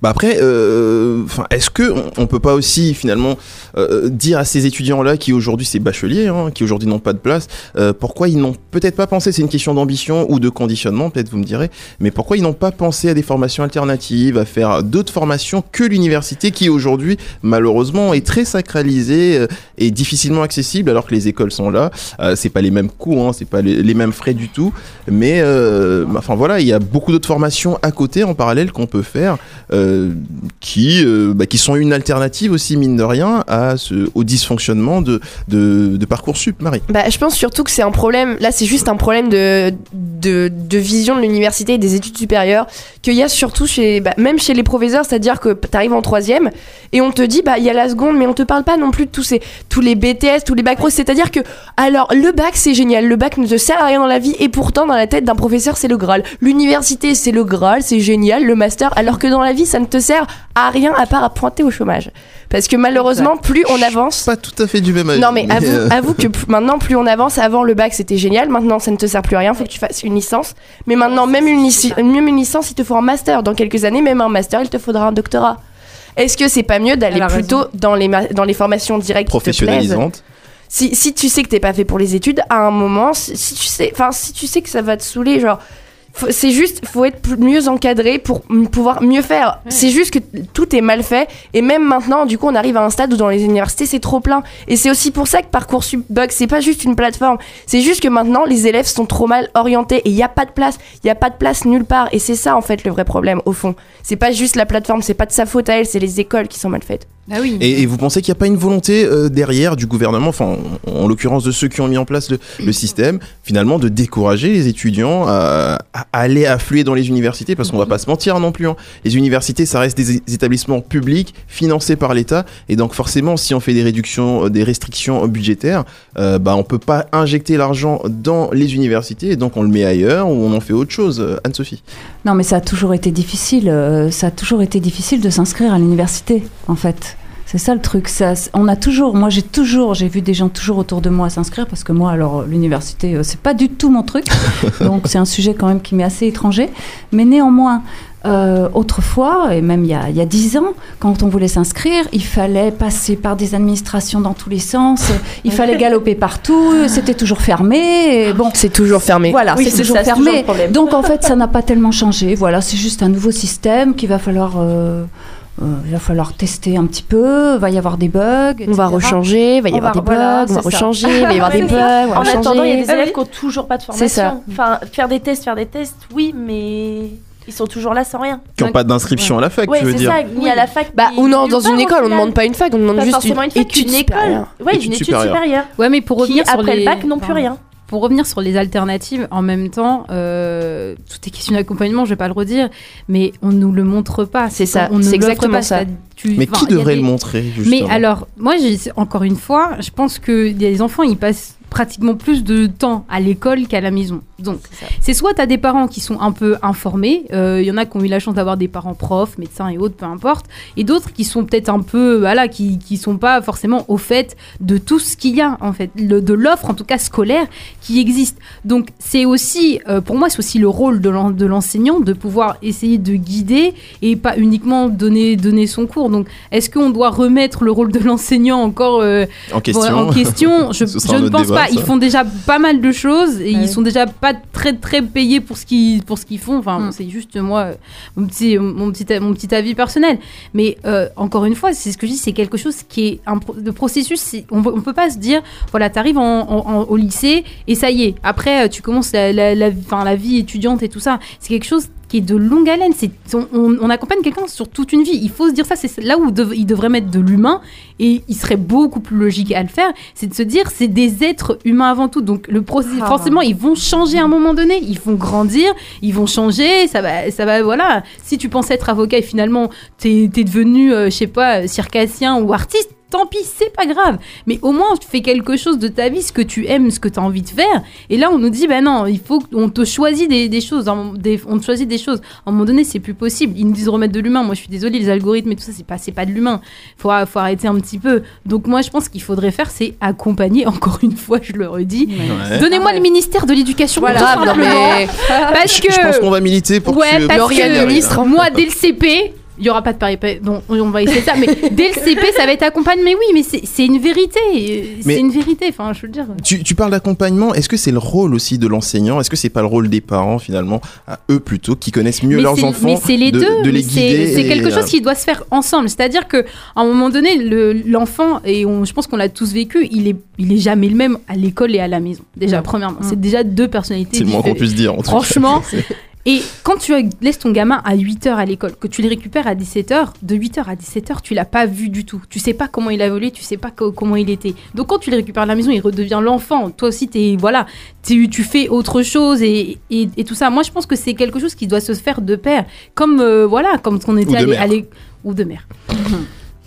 Bah après, euh, est-ce que on, peut pas aussi finalement euh, dire à ces étudiants-là qui aujourd'hui c'est bacheliers, hein, qui aujourd'hui n'ont pas de place, euh, pourquoi ils n'ont peut-être pas pensé, c'est une question d'ambition ou de conditionnement, peut-être vous me direz, mais pourquoi ils n'ont pas pensé à des formations alternatives, à faire d'autres formations que l'université qui aujourd'hui malheureusement est très sacralisée euh, et difficilement accessible alors que les écoles sont là. Euh, c'est pas les mêmes coûts, hein, c'est pas les, les mêmes frais du tout, mais euh, enfin voilà, il y a beaucoup d'autres formations à côté en parallèle qu'on peut faire euh, qui, euh, bah, qui sont une alternative aussi, mine de rien, à ce, au dysfonctionnement de, de, de Parcoursup. Marie. Bah, je pense surtout que c'est un problème. Là, c'est juste un problème de, de, de vision de l'université et des études supérieures qu'il y a surtout chez, bah, même chez les professeurs, c'est-à-dire que tu arrives en troisième et on te dit, bah, il y a la seconde, mais on te parle pas non plus de tous ces, tous les BTS, tous les bacs pro. C'est-à-dire que, alors, le bac, c'est génial. Le bac ne te sert à rien dans la vie et pourtant, dans la tête d'un professeur, c'est le Graal. L'université, c'est le Graal, c'est génial. Le master, alors que dans la vie, ça ne te sert à rien à part à pointer au chômage. Parce que malheureusement, plus on avance. Pas tout à fait du même avis. Non mais avoue, euh, avoue que p- maintenant plus on avance, avant le bac c'était génial, maintenant ça ne te sert plus à rien, faut que tu fasses une licence. Mais maintenant même une, lici- même une licence il te faut un master, dans quelques années même un master il te faudra un doctorat. est-ce que c'est pas mieux d'aller plutôt dans les, ma- dans les formations directes qui te plaisent Professionnalisante. si, si tu sais que t'es pas fait pour les études, à un moment, si, si tu sais, enfin, si tu sais que ça va te saouler, genre, c'est juste, faut être mieux encadré pour pouvoir mieux faire. C'est juste que tout est mal fait, et même maintenant, du coup, on arrive à un stade où dans les universités, c'est trop plein. Et c'est aussi pour ça que Parcoursup bug, c'est pas juste une plateforme, c'est juste que maintenant, les élèves sont trop mal orientés, et il y a pas de place, il y a pas de place nulle part, et c'est ça en fait le vrai problème au fond. C'est pas juste la plateforme, c'est pas de sa faute à elle, c'est les écoles qui sont mal faites. Ah oui. Et, et vous pensez qu'il n'y a pas une volonté euh, derrière du gouvernement, enfin en, en l'occurrence de ceux qui ont mis en place le, le système, finalement de décourager les étudiants à, à aller affluer dans les universités? Parce qu'on va pas se mentir non plus. hein. Les universités, ça reste des, établissements publics financés par l'État, et donc forcément, si on fait des réductions, euh, des restrictions budgétaires, euh, bah on peut pas injecter l'argent dans les universités, et donc on le met ailleurs ou on en fait autre chose. Euh, Anne-Sophie. Non, mais ça a toujours été difficile. euh, ça a toujours été difficile de s'inscrire à l'université, en fait. C'est ça le truc. Ça, on a toujours, moi j'ai toujours, j'ai vu des gens toujours autour de moi s'inscrire parce que moi, alors l'université, euh, c'est pas du tout mon truc. donc c'est un sujet quand même qui m'est assez étranger. Mais néanmoins, euh, autrefois, et même il y a dix ans, quand on voulait s'inscrire, il fallait passer par des administrations dans tous les sens. Il fallait galoper partout. C'était toujours fermé. Et bon, C'est toujours fermé. voilà, Oui, c'est toujours ça, c'est toujours fermé. Donc en fait, ça n'a pas tellement changé. Voilà, c'est juste un nouveau système qu'il va falloir, euh, euh, il va falloir tester un petit peu. Va y avoir des bugs. On va rechanger, il va y On avoir va- des bugs, voilà, on va ça. rechanger, il va y avoir des bugs, ça. on va En attendant, il y a des élèves oui. qui ont toujours pas de C'est ça. formation. Enfin, faire des tests, faire des tests, oui, mais ils sont toujours là sans rien. Qui n'ont pas d'inscription à la fac, Ouais, tu veux c'est dire ça, ni à la fac. Bah, ni ou non, nulle dans une école, on ne demande pas une fac, on demande Pas juste forcément une, une fac, étude une école. supérieure. Ouais, une étude supérieures. supérieure. Ouais, mais pour Qui, revenir sur après les... le bac, n'ont plus rien. Pour revenir sur les alternatives, en même temps, euh, tout est question d'accompagnement, je vais pas le redire, mais on nous le montre pas. C'est ça, on nous c'est exactement pas, ça. tu- Mais qui y a devrait des- le montrer justement? Mais alors, moi, encore une fois, je pense que des enfants, ils passent pratiquement plus de temps à l'école qu'à la maison. Donc, c'est soit tu as des parents qui sont un peu informés, euh, il y en a qui ont eu la chance d'avoir des parents profs, médecins et autres, peu importe, et d'autres qui sont peut-être un peu, voilà, qui, qui sont pas forcément au fait de tout ce qu'il y a, en fait, le- de l'offre, en tout cas scolaire, qui existe. Donc, c'est aussi, euh, pour moi, c'est aussi le rôle de l'en- de l'enseignant de pouvoir essayer de guider et pas uniquement donner, donner son cours. Donc, est-ce qu'on doit remettre le rôle de l'enseignant encore euh, en question. voilà, en question, je, ne pense débat, pas. Ils font déjà pas mal de choses et Ouais. ils sont déjà pas très très payés pour ce qu'ils pour ce qu'ils font. Enfin, Mm. c'est juste moi mon petit mon petit mon petit avis personnel. Mais euh, encore une fois, c'est ce que je dis, c'est quelque chose qui est un pro- le processus. On, peut- on peut pas se dire voilà, t'arrives en, en- en- au lycée et ça y est. Après, euh, tu commences la la, la vie étudiante et tout ça. C'est quelque chose qui est de longue haleine. C'est on, on- on accompagne quelqu'un sur toute une vie. Il faut se dire ça. C'est là où dev- il devrait mettre de l'humain et il serait beaucoup plus logique à le faire. C'est de se dire c'est des êtres humains avant tout. Donc le processus, Ah. forcément, ils vont changer à un moment donné. Ils vont grandir, ils vont changer. Ça va, ça va. Voilà. Si tu pensais être avocat et finalement t'es es devenu, euh, je sais pas, circassien ou artiste. Tant pis, c'est pas grave. Mais au moins, tu fais quelque chose de ta vie, ce que tu aimes, ce que tu as envie de faire. Et là, on nous dit, ben non, il faut qu'on te choisit des, des choses. hein, des- on te choisit des choses. À un moment donné, c'est plus possible. Ils nous disent remettre de l'humain. Moi, je suis désolée, les algorithmes et tout ça, c'est pas, c'est pas de l'humain. Faut, faut arrêter un petit peu. Donc, moi, je pense qu'il faudrait faire, c'est accompagner, encore une fois, je le redis. Ouais. Donnez-moi le ministère de l'éducation. Voilà, non, mais Parce que. je pense qu'on va militer pour Ouais, que parce Lauriane, que le ministre. moi, dès le CP, il y aura pas de pari. Bon, on va essayer ça, mais dès le CP, ça va être accompagné. Mais oui, mais c'est une vérité. C'est une vérité. Enfin, je veux dire. Tu, tu parles d'accompagnement, est-ce que c'est le rôle aussi de l'enseignant? Est-ce que c'est pas le rôle des parents finalement, à eux plutôt, qui connaissent mieux mais leurs enfants Mais c'est les de, deux. de les guider C'est quelque euh, chose qui doit se faire ensemble. C'est-à-dire que à un moment donné, le- l'enfant et on, je pense qu'on l'a tous vécu, il est, il est jamais le même à l'école et à la maison. Déjà, premièrement, Mm. c'est déjà deux personnalités. C'est le moins qu'on puisse dire. En tout cas. Et quand tu laisses ton gamin à 8h à l'école, que tu le récupères à 17h, de 8h à 17h, tu l'as pas vu du tout. Tu sais pas comment il a volé, tu sais pas co- comment il était. Donc quand tu le récupères à la maison, il redevient l'enfant. Toi aussi, es, voilà, tu, tu fais autre chose et, et, et tout ça. Moi, je pense que c'est quelque chose qui doit se faire de pair. Comme, euh, voilà, comme ce qu'on était mère. allé- Ou de mère.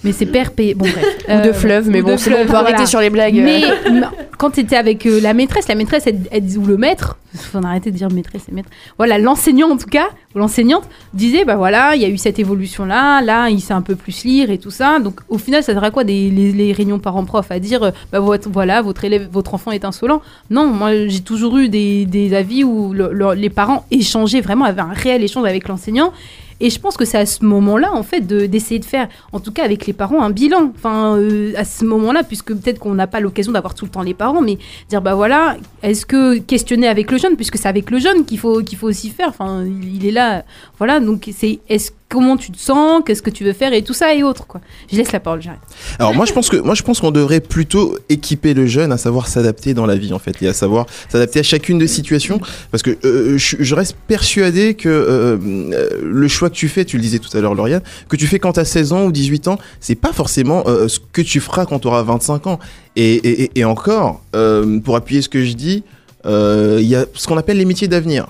mais c'est père payé. Bon, bref. Ou de Euh, fleuve, mais bon, c'est bon, on peut arrêter sur les blagues. Mais m- quand tu étais avec euh, la maîtresse, la maîtresse, elle, ou le maître, faut arrêter de dire maîtresse et maître. Voilà, l'enseignant en tout cas, ou l'enseignante disait, bah voilà, il y a eu cette évolution-là, là, il sait un peu plus lire et tout ça. Donc au final, ça sert à quoi des, les, les réunions parents-prof à dire, euh, bah votre- voilà, votre élève, votre enfant est insolent? Non, moi j'ai toujours eu des, des avis où le- le- les parents échangeaient vraiment, avaient un réel échange avec l'enseignant. Et je pense que c'est à ce moment-là, en fait, de- d'essayer de faire, en tout cas avec les parents, un bilan. Enfin, euh, à ce moment-là, puisque peut-être qu'on n'a pas l'occasion d'avoir tout le temps les parents, mais dire, bah voilà, est-ce que questionner avec le jeune, puisque c'est avec le jeune qu'il faut, qu'il faut aussi faire. Enfin, il il est là. Voilà, donc c'est est-ce comment tu te sens, qu'est-ce que tu veux faire et tout ça et autres, quoi. Je laisse la parole, j'arrête. Alors moi je pense que moi je pense qu'on devrait plutôt équiper le jeune à savoir s'adapter dans la vie en fait et à savoir s'adapter à chacune des situations parce que euh, je, je reste persuadé que euh, euh, le choix que tu fais, tu le disais tout à l'heure Lauriane, que tu fais quand tu as 16 ans ou 18 ans, c'est pas forcément euh, ce que tu feras quand tu auras 25 ans et, et- encore euh, pour appuyer ce que je dis, euh, il y a ce qu'on appelle les métiers d'avenir.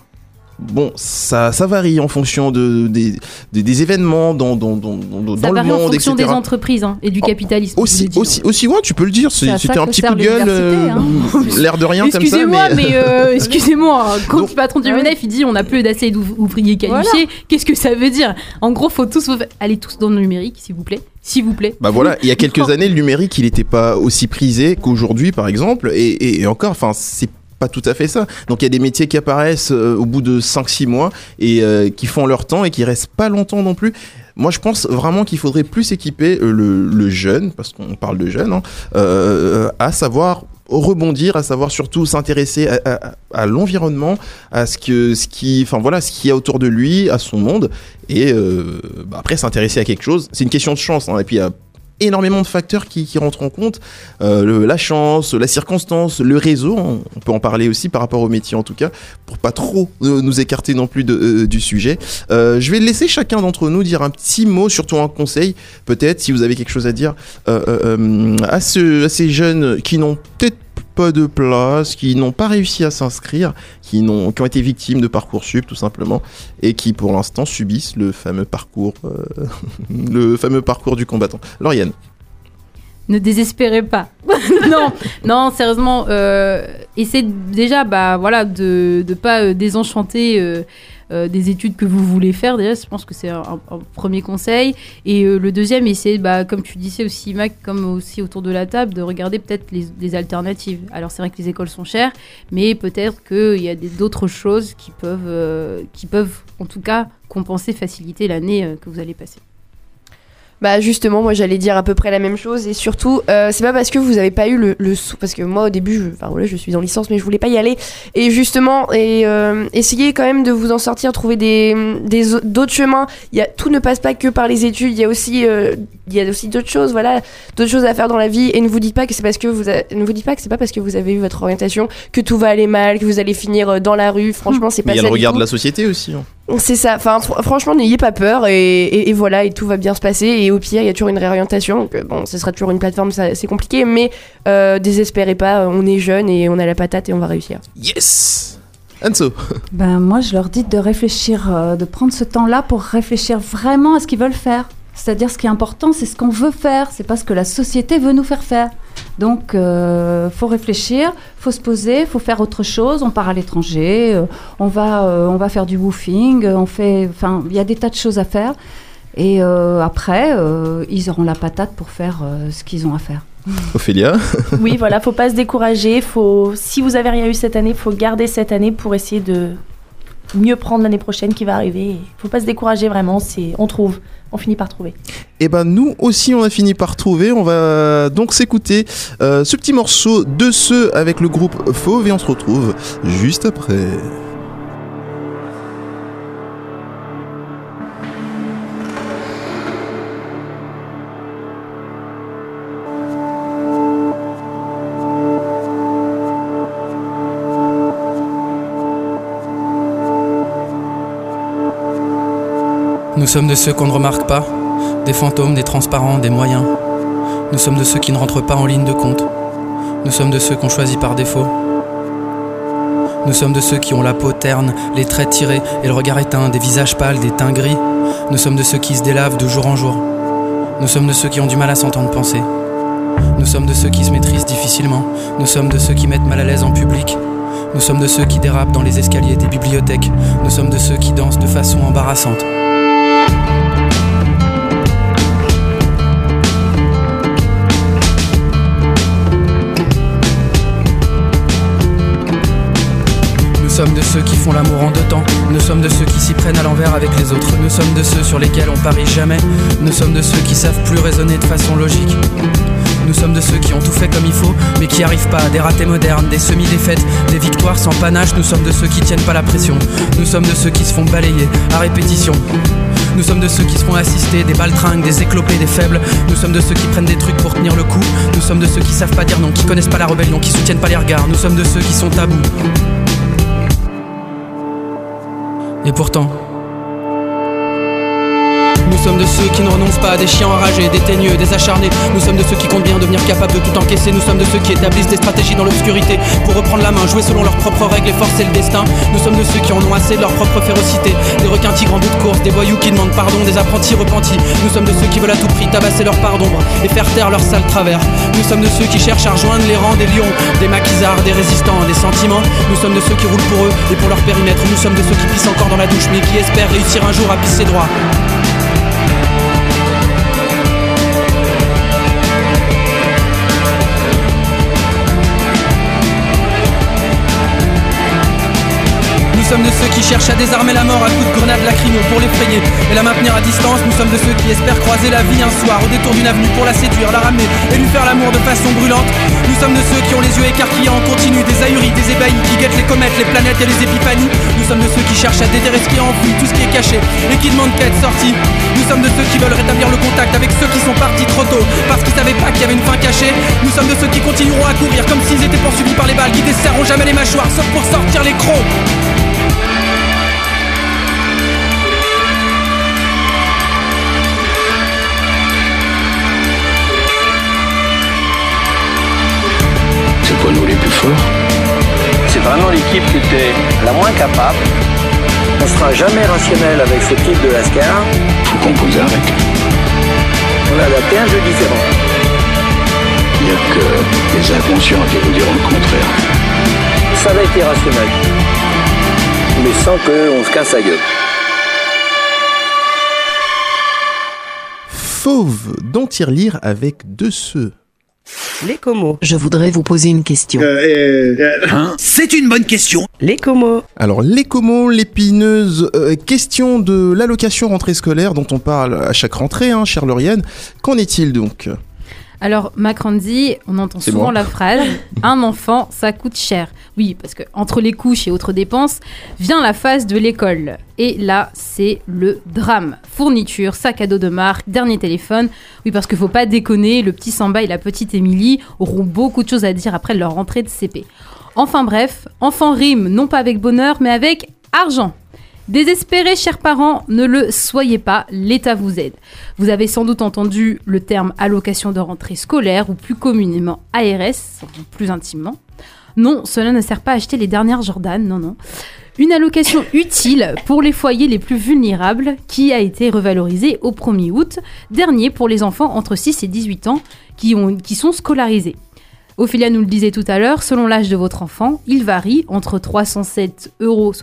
Bon, ça, ça varie en fonction de, des, des, des événements dans, dans, dans, dans, Ça dans le varie en fonction etc. des entreprises hein, et du Oh, capitalisme. Aussi, aussi, aussi, ouais, tu peux le dire. C'était un petit coup de gueule. euh, L'air de rien comme ça. Excusez-moi, mais, euh, excusez-moi, quand Donc- le patron du. MEDEF il dit on n'a plus d'assez d'ouvriers qualifiés, qu'est-ce que ça veut dire? En gros, faut tous allez tous dans le numérique, s'il vous plaît, s'il vous plaît. Bah voilà, il y a quelques années, le numérique, il n'était pas aussi prisé qu'aujourd'hui, par exemple. Et, et- et encore, enfin, c'est pas tout à fait ça. Donc il y a des métiers qui apparaissent euh, au bout de 5-6 mois et euh, qui font leur temps et qui restent pas longtemps non plus. Moi, je pense vraiment qu'il faudrait plus équiper euh, le, jeune, parce qu'on parle de jeune, hein, à savoir rebondir, à savoir surtout s'intéresser à, l'environnement, à ce que ce qui, enfin voilà, ce qu'il y a autour de lui, à son monde, et bah, après s'intéresser à quelque chose. C'est une question de chance, hein, et puis il y a énormément de facteurs qui, rentrent en compte. Euh, la chance, la circonstance, le réseau, on, on peut en parler aussi par rapport au métier en tout cas, pour pas trop euh, nous écarter non plus euh, du sujet. Je vais laisser chacun d'entre nous dire un petit mot, surtout un conseil, peut-être, si vous avez quelque chose à dire à, à ces jeunes qui n'ont peut-être pas de place, qui n'ont pas réussi à s'inscrire, qui, n'ont- qui ont été victimes de Parcoursup tout simplement, et qui pour l'instant subissent le fameux parcours, euh, le fameux parcours du combattant. Lauriane. Ne désespérez pas. non, non, sérieusement, euh, essayez déjà, bah voilà, de ne pas euh, désenchanter euh, des études que vous voulez faire. Déjà, je pense que c'est un, premier conseil. Et euh, le deuxième, essayez, bah, comme tu disais aussi, Mac, comme aussi autour de la table, de regarder peut-être les, alternatives. Alors c'est vrai que les écoles sont chères, mais peut-être qu'il y a d'autres choses qui peuvent, euh, qui peuvent, en tout cas, compenser, faciliter l'année que vous allez passer. Bah justement, moi j'allais dire à peu près la même chose et surtout, euh, c'est pas parce que vous avez pas eu le, le sou, parce que moi au début, je, enfin voilà, je suis en licence mais je voulais pas y aller et justement et euh, essayez quand même de vous en sortir, trouver des des au- d'autres chemins. Il y a tout ne passe pas que par les études, il y a aussi euh, il y a aussi d'autres choses, voilà, d'autres choses à faire dans la vie et ne vous dites pas que c'est parce que vous a- ne vous dites pas que c'est pas parce que vous avez eu votre orientation que tout va aller mal, que vous allez finir dans la rue. Franchement, c'est pas il y a ça le regard de la société aussi. hein. C'est ça. Enfin, fr- franchement, n'ayez pas peur et, et- et voilà, et tout va bien se passer. Et au pire, il y a toujours une réorientation. Donc, euh, bon, ce sera toujours une plateforme, ça- c'est compliqué, mais euh, désespérez pas. On est jeune et on a la patate et on va réussir. Yes Anso Ben, moi, je leur dis de réfléchir, euh, de prendre ce temps-là pour réfléchir vraiment à ce qu'ils veulent faire. C'est-à-dire, ce qui est important, c'est ce qu'on veut faire, c'est pas ce que la société veut nous faire faire. Donc, euh, faut réfléchir, faut se poser, faut faire autre chose. On part à l'étranger, euh, on va, euh, on va faire du woofing, euh, on fait, enfin, il y a des tas de choses à faire. Et euh, après, euh, ils auront la patate pour faire euh, ce qu'ils ont à faire. Ophélia Oui, voilà, faut pas se décourager. Faut, si vous avez rien eu cette année, faut garder cette année pour essayer de mieux prendre l'année prochaine qui va arriver. Faut pas se décourager vraiment. C'est, on trouve, on finit par trouver. Et ben nous aussi on a fini par trouver. On va donc s'écouter euh, ce petit morceau de ceux avec le groupe Fauve et on se retrouve juste après. Sommes de ceux qu'on ne remarque pas, des fantômes, des transparents, des moyens. Nous sommes de ceux qui ne rentrent pas en ligne de compte. Nous sommes de ceux qu'on choisit par défaut. Nous sommes de ceux qui ont la peau terne, les traits tirés et le regard éteint, des visages pâles, des teints gris. Nous sommes de ceux qui se délavent de jour en jour. Nous sommes de ceux qui ont du mal à s'entendre penser. Nous sommes de ceux qui se maîtrisent difficilement. Nous sommes de ceux qui mettent mal à l'aise en public. Nous sommes de ceux qui dérapent dans les escaliers des bibliothèques. Nous sommes de ceux qui dansent de façon embarrassante. Sommes de ceux qui font l'amour en deux temps. Nous sommes de ceux qui s'y prennent à l'envers avec les autres. Nous sommes de ceux sur lesquels on parie jamais. Nous sommes de ceux qui savent plus raisonner de façon logique. Nous sommes de ceux qui ont tout fait comme il faut, mais qui arrivent pas. Des ratés modernes, des semi-défaites, des victoires sans panache. Nous sommes de ceux qui tiennent pas la pression. Nous sommes de ceux qui se font balayer à répétition. Nous sommes de ceux qui se font assister, des baltringues, des éclopés, des faibles. Nous sommes de ceux qui prennent des trucs pour tenir le coup. Nous sommes de ceux qui savent pas dire non, qui connaissent pas la rébellion, qui soutiennent pas les regards. Nous sommes de ceux qui sont tabous. Et pourtant, sommes de ceux qui ne renoncent pas, des chiens enragés, des teigneux, des acharnés. Nous sommes de ceux qui comptent bien devenir capables de tout encaisser. Nous sommes de ceux qui établissent des stratégies dans l'obscurité pour reprendre la main, jouer selon leurs propres règles et forcer le destin. Nous sommes de ceux qui en ont assez de leur propre férocité. Des requins tigres en bout de course, des voyous qui demandent pardon, des apprentis repentis. Nous sommes de ceux qui veulent à tout prix tabasser leur part d'ombre et faire taire leur sale travers. Nous sommes de ceux qui cherchent à rejoindre les rangs des lions, des maquisards, des résistants, des sentiments. Nous sommes de ceux qui roulent pour eux et pour leur périmètre. Nous sommes de ceux qui pissent encore dans la douche mais qui espèrent réussir un jour à pisser droit. Sommes de ceux qui cherchent à désarmer la mort à coups de grenades lacrymo pour l'effrayer et la maintenir à distance. Nous sommes de ceux qui espèrent croiser la vie un soir au détour d'une avenue pour la séduire, la ramener et lui faire l'amour de façon brûlante. Nous sommes de ceux qui ont les yeux écarquillés en continu, des ahuris, des ébahis, qui guettent les comètes, les planètes et les épiphanies. Nous sommes de ceux qui cherchent à déterrer ce qui est enfoui, tout ce qui est caché et qui demandent qu'à être sorti. Nous sommes de ceux qui veulent rétablir le contact avec ceux qui sont partis trop tôt parce qu'ils savaient pas qu'il y avait une fin cachée. Nous sommes de ceux qui continueront à courir comme s'ils étaient poursuivis par les balles, qui desserreront jamais les mâchoires sauf pour sortir les crocs. Vraiment l'équipe qui était la moins capable. On sera jamais rationnel avec ce type de lascar. Faut composer avec. On a adapté un jeu différent. Il n'y a que les inconscients qui vous diront le contraire. Ça va être irrationnel. Mais sans qu'on se casse la gueule. Fauve dont lire avec deux ceux. Les comos. Je voudrais vous poser une question. C'est une bonne question. Les comos. Alors, l'écomo, l'épineuse euh, question de l'allocation rentrée scolaire dont on parle à chaque rentrée, hein. Qu'en est-il donc? Alors, Macron dit, on entend souvent la phrase Un enfant, ça coûte cher. Oui, parce que entre les couches et autres dépenses, vient la phase de l'école. Et là, c'est le drame. Fourniture, sac à dos de marque, dernier téléphone. Oui, parce qu'il faut pas déconner, le petit Samba et la petite Émilie auront beaucoup de choses à dire après leur rentrée de CP. Enfin bref, enfant rime, non pas avec bonheur, mais avec argent. Désespérés, chers parents, ne le soyez pas, l'État vous aide. Vous avez sans doute entendu le terme allocation de rentrée scolaire ou plus communément ARS, plus intimement. Non, cela ne sert pas à acheter les dernières Jordan, non, non. Une allocation utile pour les foyers les plus vulnérables qui a été revalorisée au 1er août dernier pour les enfants entre 6 et 18 ans qui, ont, qui sont scolarisés. Ophélia nous le disait tout à l'heure, selon l'âge de votre enfant, il varie entre 307,73 euros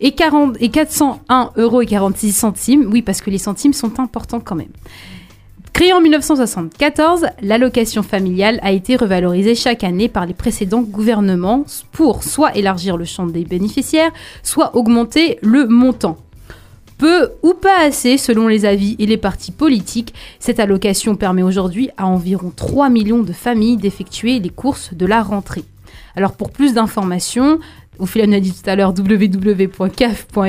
et, 40 et 401,46 euros. Oui, parce que les centimes sont importants quand même. Créée en 1974, l'allocation familiale a été revalorisée chaque année par les précédents gouvernements pour soit élargir le champ des bénéficiaires, soit augmenter le montant. Peu ou pas assez selon les avis et les partis politiques, cette allocation permet aujourd'hui à environ 3 millions de familles d'effectuer les courses de la rentrée. Alors pour plus d'informations, Ophélia nous a dit tout à l'heure www.caf.fr.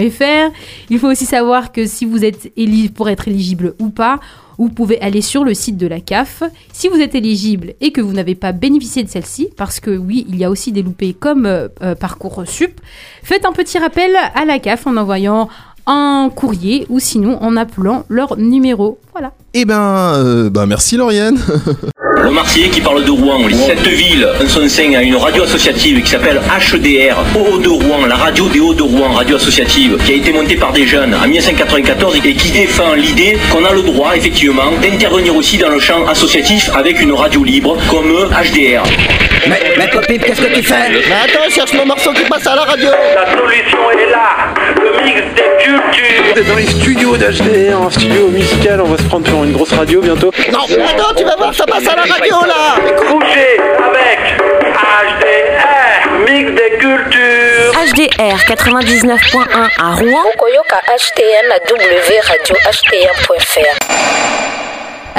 Il faut aussi savoir que si vous êtes éligible pour être éligible ou pas, vous pouvez aller sur le site de la CAF. Si vous êtes éligible et que vous n'avez pas bénéficié de celle-ci, parce que oui, il y a aussi des loupés comme euh, euh, Parcoursup, faites un petit rappel à la CAF en envoyant un courrier ou sinon en appelant leur numéro. Voilà. Eh ben, euh, bah merci Lauriane. Le Marseillais qui parle de Rouen. Cette ville, en son sein, a une radio associative qui s'appelle HDR, Hauts de Rouen, la radio des Hauts de Rouen, radio associative, qui a été montée par des jeunes en 1994 et qui défend l'idée qu'on a le droit, effectivement, d'intervenir aussi dans le champ associatif avec une radio libre comme HDR. Mais, mais copine, qu'est-ce que tu fais? Mais attends, cherche mon morceau qui passe à la radio. La solution est là, le mix des cultures. On est dans les studios d'HDR, un studio musical, on va se prendre pour une grosse radio bientôt. Non, mais attends, tu vas voir, ça passe à la radio là. Bougez avec HDR, mix des cultures. HDR 99.1 à Rouen. Okoyoka HTM à W Radio HTM.fr.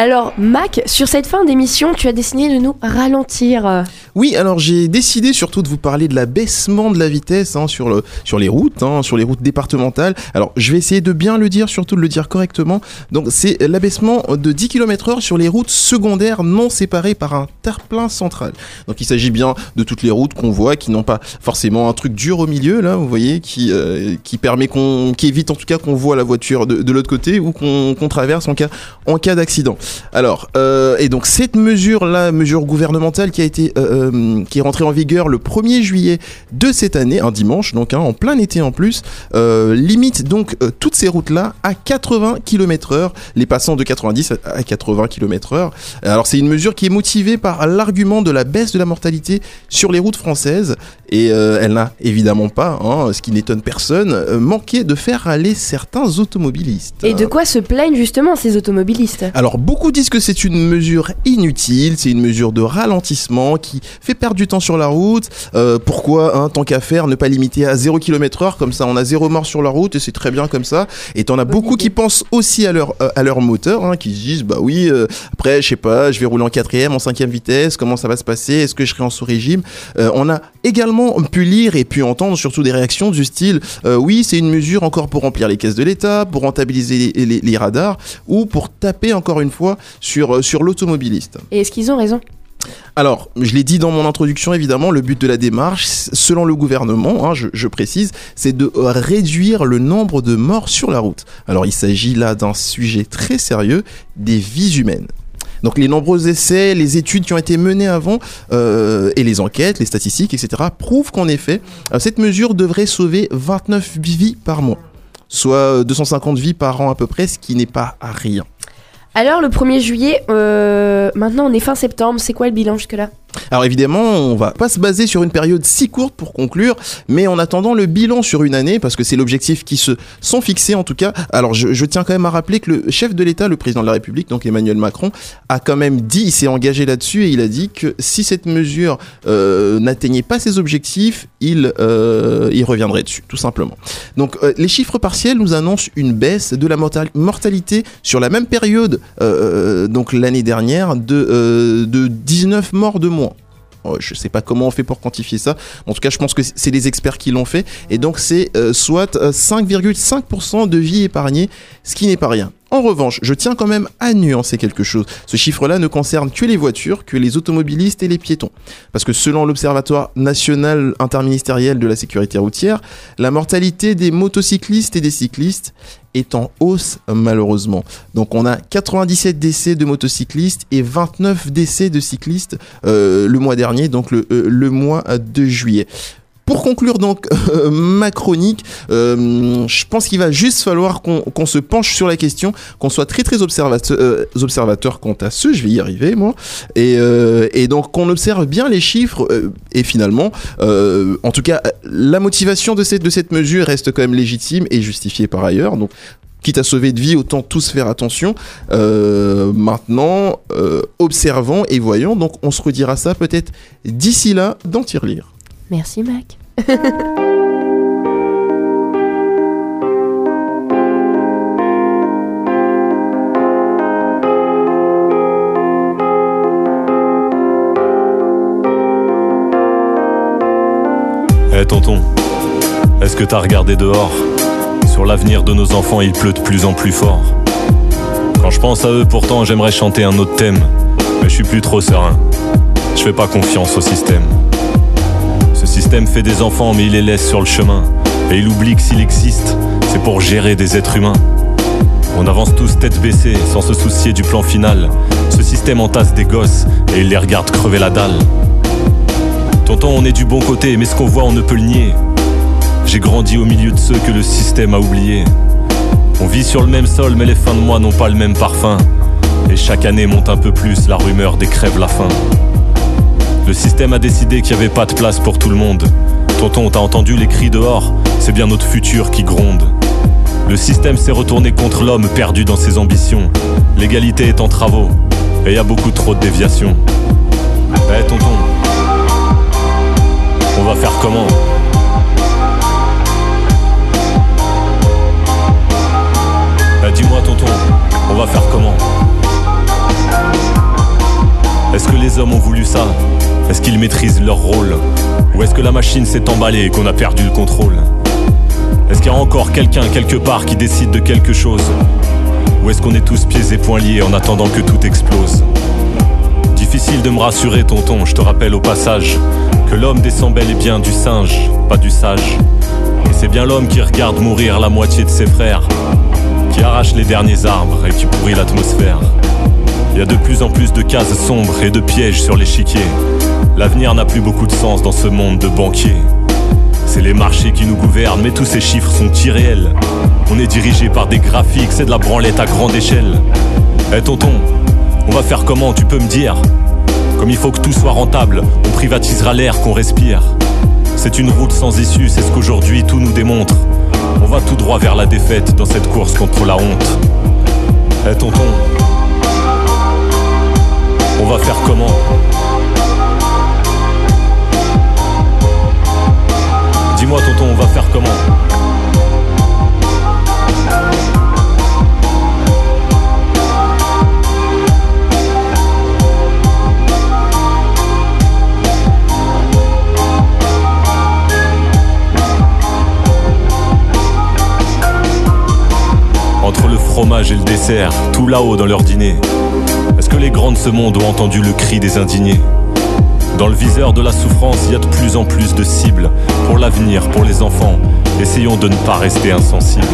Alors, Mac, sur cette fin d'émission, tu as décidé de nous ralentir. Oui, alors j'ai décidé surtout de vous parler de l'abaissement de la vitesse hein, sur, sur les routes, hein, sur les routes départementales. Alors je vais essayer de bien le dire, surtout de le dire correctement. Donc c'est l'abaissement de 10 km/h sur les routes secondaires non séparées par un terre-plein central. Donc il s'agit bien de toutes les routes qu'on voit qui n'ont pas forcément un truc dur au milieu, là, vous voyez, qui, euh, qui permet qu'on, qui évite en tout cas qu'on voit la voiture de, de l'autre côté ou qu'on qu'on traverse en cas, en cas d'accident. Alors, euh, et donc cette mesure-là, mesure gouvernementale qui a été, euh, euh, qui est rentrée en vigueur le 1er juillet de cette année, un dimanche, donc hein, en plein été en plus, euh, limite donc toutes ces routes-là à 80 km/h, les passant de 90 à- à 80 km/h. Alors c'est une mesure qui est motivée par l'argument de la baisse de la mortalité sur les routes françaises, et elle n'a évidemment pas, hein, ce qui n'étonne personne, manqué de faire aller certains automobilistes. Et de quoi se plaignent justement ces automobilistes? Alors beaucoup disent que c'est une mesure inutile, c'est une mesure de ralentissement qui fait perdre du temps sur la route. Euh, pourquoi, hein, tant qu'à faire, ne pas limiter à 0 km/h comme ça on a zéro mort sur la route et c'est très bien comme ça. Et t'en as beaucoup qui pensent aussi à leur, euh, à leur moteur, hein, qui se disent bah oui, euh, après je sais pas, je vais rouler en quatrième, en cinquième vitesse, comment ça va se passer, est-ce que je serai en sous-régime? Euh, On a également pu lire et pu entendre surtout des réactions du style oui c'est une mesure encore pour remplir les caisses de l'État, pour rentabiliser les, les- les radars ou pour taper encore une fois sur, euh, sur l'automobiliste. Et est-ce qu'ils ont raison? Alors, je l'ai dit dans mon introduction, évidemment, le but de la démarche, selon le gouvernement, hein, je, je précise, c'est de euh, réduire le nombre de morts sur la route. Alors, il s'agit là d'un sujet très sérieux, des vies humaines. Donc les nombreux essais, les études qui ont été menées avant euh, et les enquêtes, les statistiques, etc. prouvent qu'en effet, cette mesure devrait sauver 29 vies par mois, soit euh, 250 vies par an à peu près, ce qui n'est pas à rien. Alors, le 1er juillet, euh, maintenant on est fin septembre, c'est quoi le bilan jusque-là? Alors évidemment, on va pas se baser sur une période si courte pour conclure, mais en attendant le bilan sur une année, parce que c'est l'objectif qui se sont fixés en tout cas. Alors je, tiens quand même à rappeler que le chef de l'État, le président de la République, donc Emmanuel Macron, a quand même dit, il s'est engagé là-dessus et il a dit que si cette mesure euh, n'atteignait pas ses objectifs, il, euh, il reviendrait dessus, tout simplement. Donc euh, les chiffres partiels nous annoncent une baisse de la mortal- mortalité sur la même période, donc l'année dernière, de, de 19 morts de moins. Euh, Je sais pas comment on fait pour quantifier ça. En tout cas, je pense que c'est les experts qui l'ont fait. Et donc, c'est euh, soit euh, 5,5% de vie épargnée, ce qui n'est pas rien. En revanche, je tiens quand même à nuancer quelque chose. Ce chiffre-là ne concerne que les voitures, que les automobilistes et les piétons. Parce que selon l'Observatoire national interministériel de la sécurité routière, la mortalité des motocyclistes et des cyclistes est en hausse malheureusement. Donc on a 97 décès de motocyclistes et 29 décès de cyclistes euh, le mois dernier, donc le, euh, le mois de juillet. Pour conclure donc euh, ma chronique, euh, je pense qu'il va juste falloir qu'on se penche sur la question, qu'on soit très très observateur, euh, observateur quant à ce, je vais y arriver moi, et, et donc qu'on observe bien les chiffres et finalement, en tout cas, la motivation de cette, de cette mesure reste quand même légitime et justifiée par ailleurs. Donc quitte à sauver de vie, autant tous faire attention. Maintenant, euh, observons et voyons. Donc, on se redira ça peut-être d'ici là dans Tirelire. Merci Mac. Eh tonton, est-ce que t'as regardé dehors? Sur l'avenir de nos enfants, il pleut de plus en plus fort. Quand je pense à eux, pourtant, j'aimerais chanter un autre thème. Mais je suis plus trop serein. Je fais pas confiance au système. Ce système fait des enfants, mais il les laisse sur le chemin. Et il oublie que s'il existe, c'est pour gérer des êtres humains. On avance tous tête baissée, sans se soucier du plan final. Ce système entasse des gosses et il les regarde crever la dalle. Tonton, on est du bon côté, mais ce qu'on voit, on ne peut le nier. J'ai grandi au milieu de ceux que le système a oubliés. On vit sur le même sol, mais les fins de mois n'ont pas le même parfum. Et chaque année monte un peu plus la rumeur des crèves la faim. Le système a décidé qu'il n'y avait pas de place pour tout le monde. Tonton, t'as entendu les cris dehors? C'est bien notre futur qui gronde. Le système s'est retourné contre l'homme perdu dans ses ambitions. L'égalité est en travaux et il y a beaucoup trop de déviations. Eh tonton, on va faire comment? Eh, dis-moi tonton, on va faire comment? Est-ce que les hommes ont voulu ça? Est-ce qu'ils maîtrisent leur rôle Ou est-ce que la machine s'est emballée et qu'on a perdu le contrôle Est-ce qu'il y a encore quelqu'un quelque part qui décide de quelque chose Ou est-ce qu'on est tous pieds et poings liés en attendant que tout explose Difficile de me rassurer tonton, je te rappelle au passage que l'homme descend bel et bien du singe, pas du sage. Et c'est bien l'homme qui regarde mourir la moitié de ses frères, qui arrache les derniers arbres et qui pourrit l'atmosphère. Il y a de plus en plus de cases sombres et de pièges sur l'échiquier. L'avenir n'a plus beaucoup de sens dans ce monde de banquiers. C'est les marchés qui nous gouvernent, mais tous ces chiffres sont irréels. On est dirigé par des graphiques, c'est de la branlette à grande échelle. Eh tonton, on va faire comment, tu peux me dire? Comme il faut que tout soit rentable, on privatisera l'air qu'on respire. C'est une route sans issue, c'est ce qu'aujourd'hui tout nous démontre. On va tout droit vers la défaite dans cette course contre la honte. Eh tonton, on va faire comment? Dis-moi tonton, on va faire comment Entre le fromage et le dessert, tout là-haut dans leur dîner. Est-ce que les grands de ce monde ont entendu le cri des indignés Dans le viseur de la souffrance, il y a de plus en plus de cibles. Pour l'avenir, pour les enfants, essayons de ne pas rester insensibles.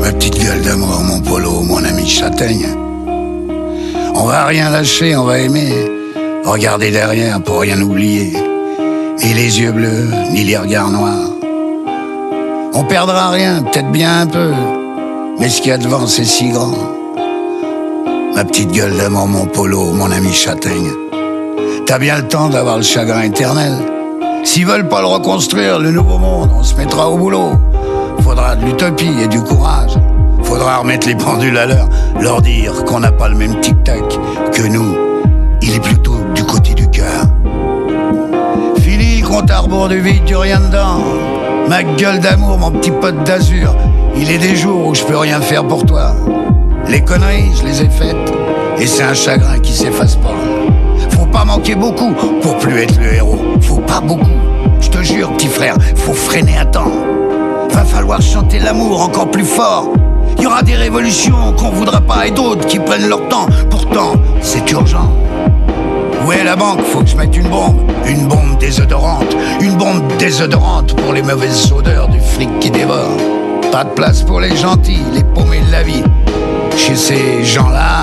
Ma petite gueule d'amour, mon polo, mon ami châtaigne. On va rien lâcher, on va aimer. Regarder derrière pour rien oublier. Ni les yeux bleus, ni les regards noirs. On perdra rien, peut-être bien un peu. Mais ce qu'il y a devant, c'est si grand. Ma petite gueule d'amour, mon polo, mon ami châtaigne. T'as bien le temps d'avoir le chagrin éternel. S'ils veulent pas le reconstruire, le nouveau monde, on se mettra au boulot. Faudra de l'utopie et du courage. Faudra remettre les pendules à l'heure, leur dire qu'on n'a pas le même tic-tac que nous. Il est plutôt du côté du cœur. Le compte à rebours du vide, du rien dedans. Ma gueule d'amour, mon petit pote d'azur. Il est des jours où je peux rien faire pour toi. Les conneries, je les ai faites. Et c'est un chagrin qui s'efface pas. Faut pas manquer beaucoup pour plus être le héros. Faut pas beaucoup. Je te jure, petit frère, faut freiner à temps. Va falloir chanter l'amour encore plus fort. Il y aura des révolutions qu'on voudra pas et d'autres qui prennent leur temps. Pourtant, c'est urgent. Où est la banque? Faut que je mette une bombe. Une bombe désodorante. Une bombe désodorante pour les mauvaises odeurs du fric qui dévore. Pas de place pour les gentils, les vie. Chez ces gens-là,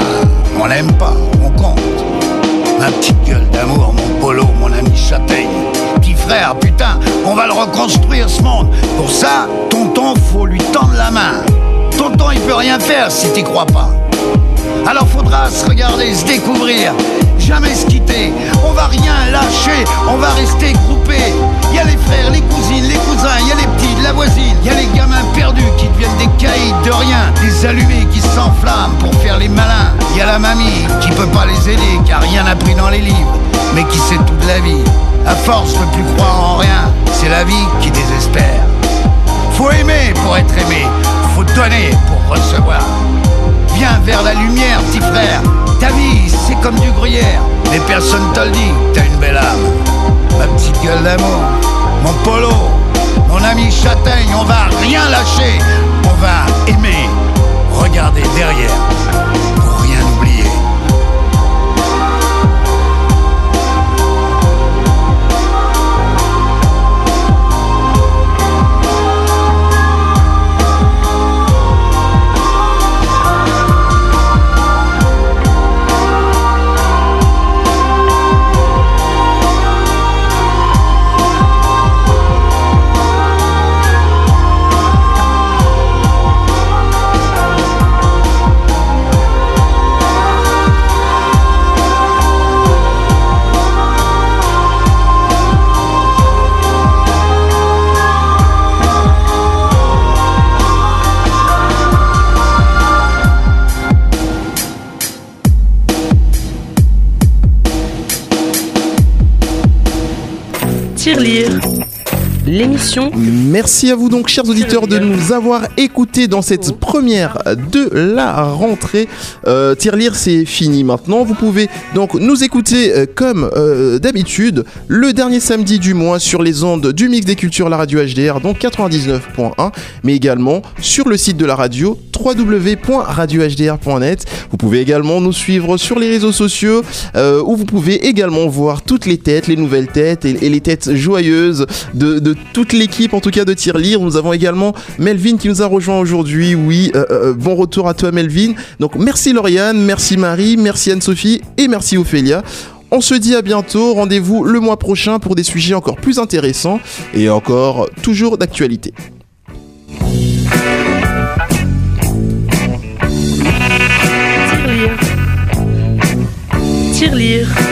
on l'aime pas, on compte. Ma petite gueule d'amour, mon polo, mon ami châtaigne. Petit frère, putain, on va le reconstruire ce monde. Pour ça, tonton, faut lui tendre la main. Tonton, il peut rien faire si t'y crois pas. Alors faudra se regarder, se découvrir, jamais se quitter. On va rien lâcher, on va rester groupés. Y a les frères, les cousines, les cousins, y a les petits, la voisine, y a les gamins perdus qui deviennent des caïds de rien, des allumés qui s'enflamment pour faire les malins. Y a la mamie qui peut pas les aider car rien n'a pris dans les livres, mais qui sait toute la vie. À force de plus croire en rien, c'est la vie qui désespère. Faut aimer pour être aimé, faut donner pour recevoir. Viens vers la lumière, petit frère. Ta vie, c'est comme du gruyère. Mais personne te le dit, t'as une belle âme. Ma petite gueule d'amour, mon polo, mon ami châtaigne, on va rien lâcher. On va aimer, regarder derrière, Merci à vous donc, chers auditeurs, de nous avoir écoutés dans cette première de la rentrée. Euh, Tirelire, c'est fini maintenant. Vous pouvez donc nous écouter euh, comme euh, d'habitude le dernier samedi du mois sur les ondes du Mix des Cultures, la radio HDR, donc 99.1, mais également sur le site de la radio www.radiohdr.net. Vous pouvez également nous suivre sur les réseaux sociaux euh, où vous pouvez également voir toutes les têtes, les nouvelles têtes et, les têtes joyeuses de, toute l'équipe, en tout cas de Tirelire. Nous avons également Melvin qui nous a rejoint aujourd'hui. Oui, euh, euh, bon retour à toi Melvin. Donc merci Lauriane, merci Marie, merci Anne-Sophie et merci Ophélia. On se dit à bientôt, rendez-vous le mois prochain pour des sujets encore plus intéressants et encore toujours d'actualité. lire, lire.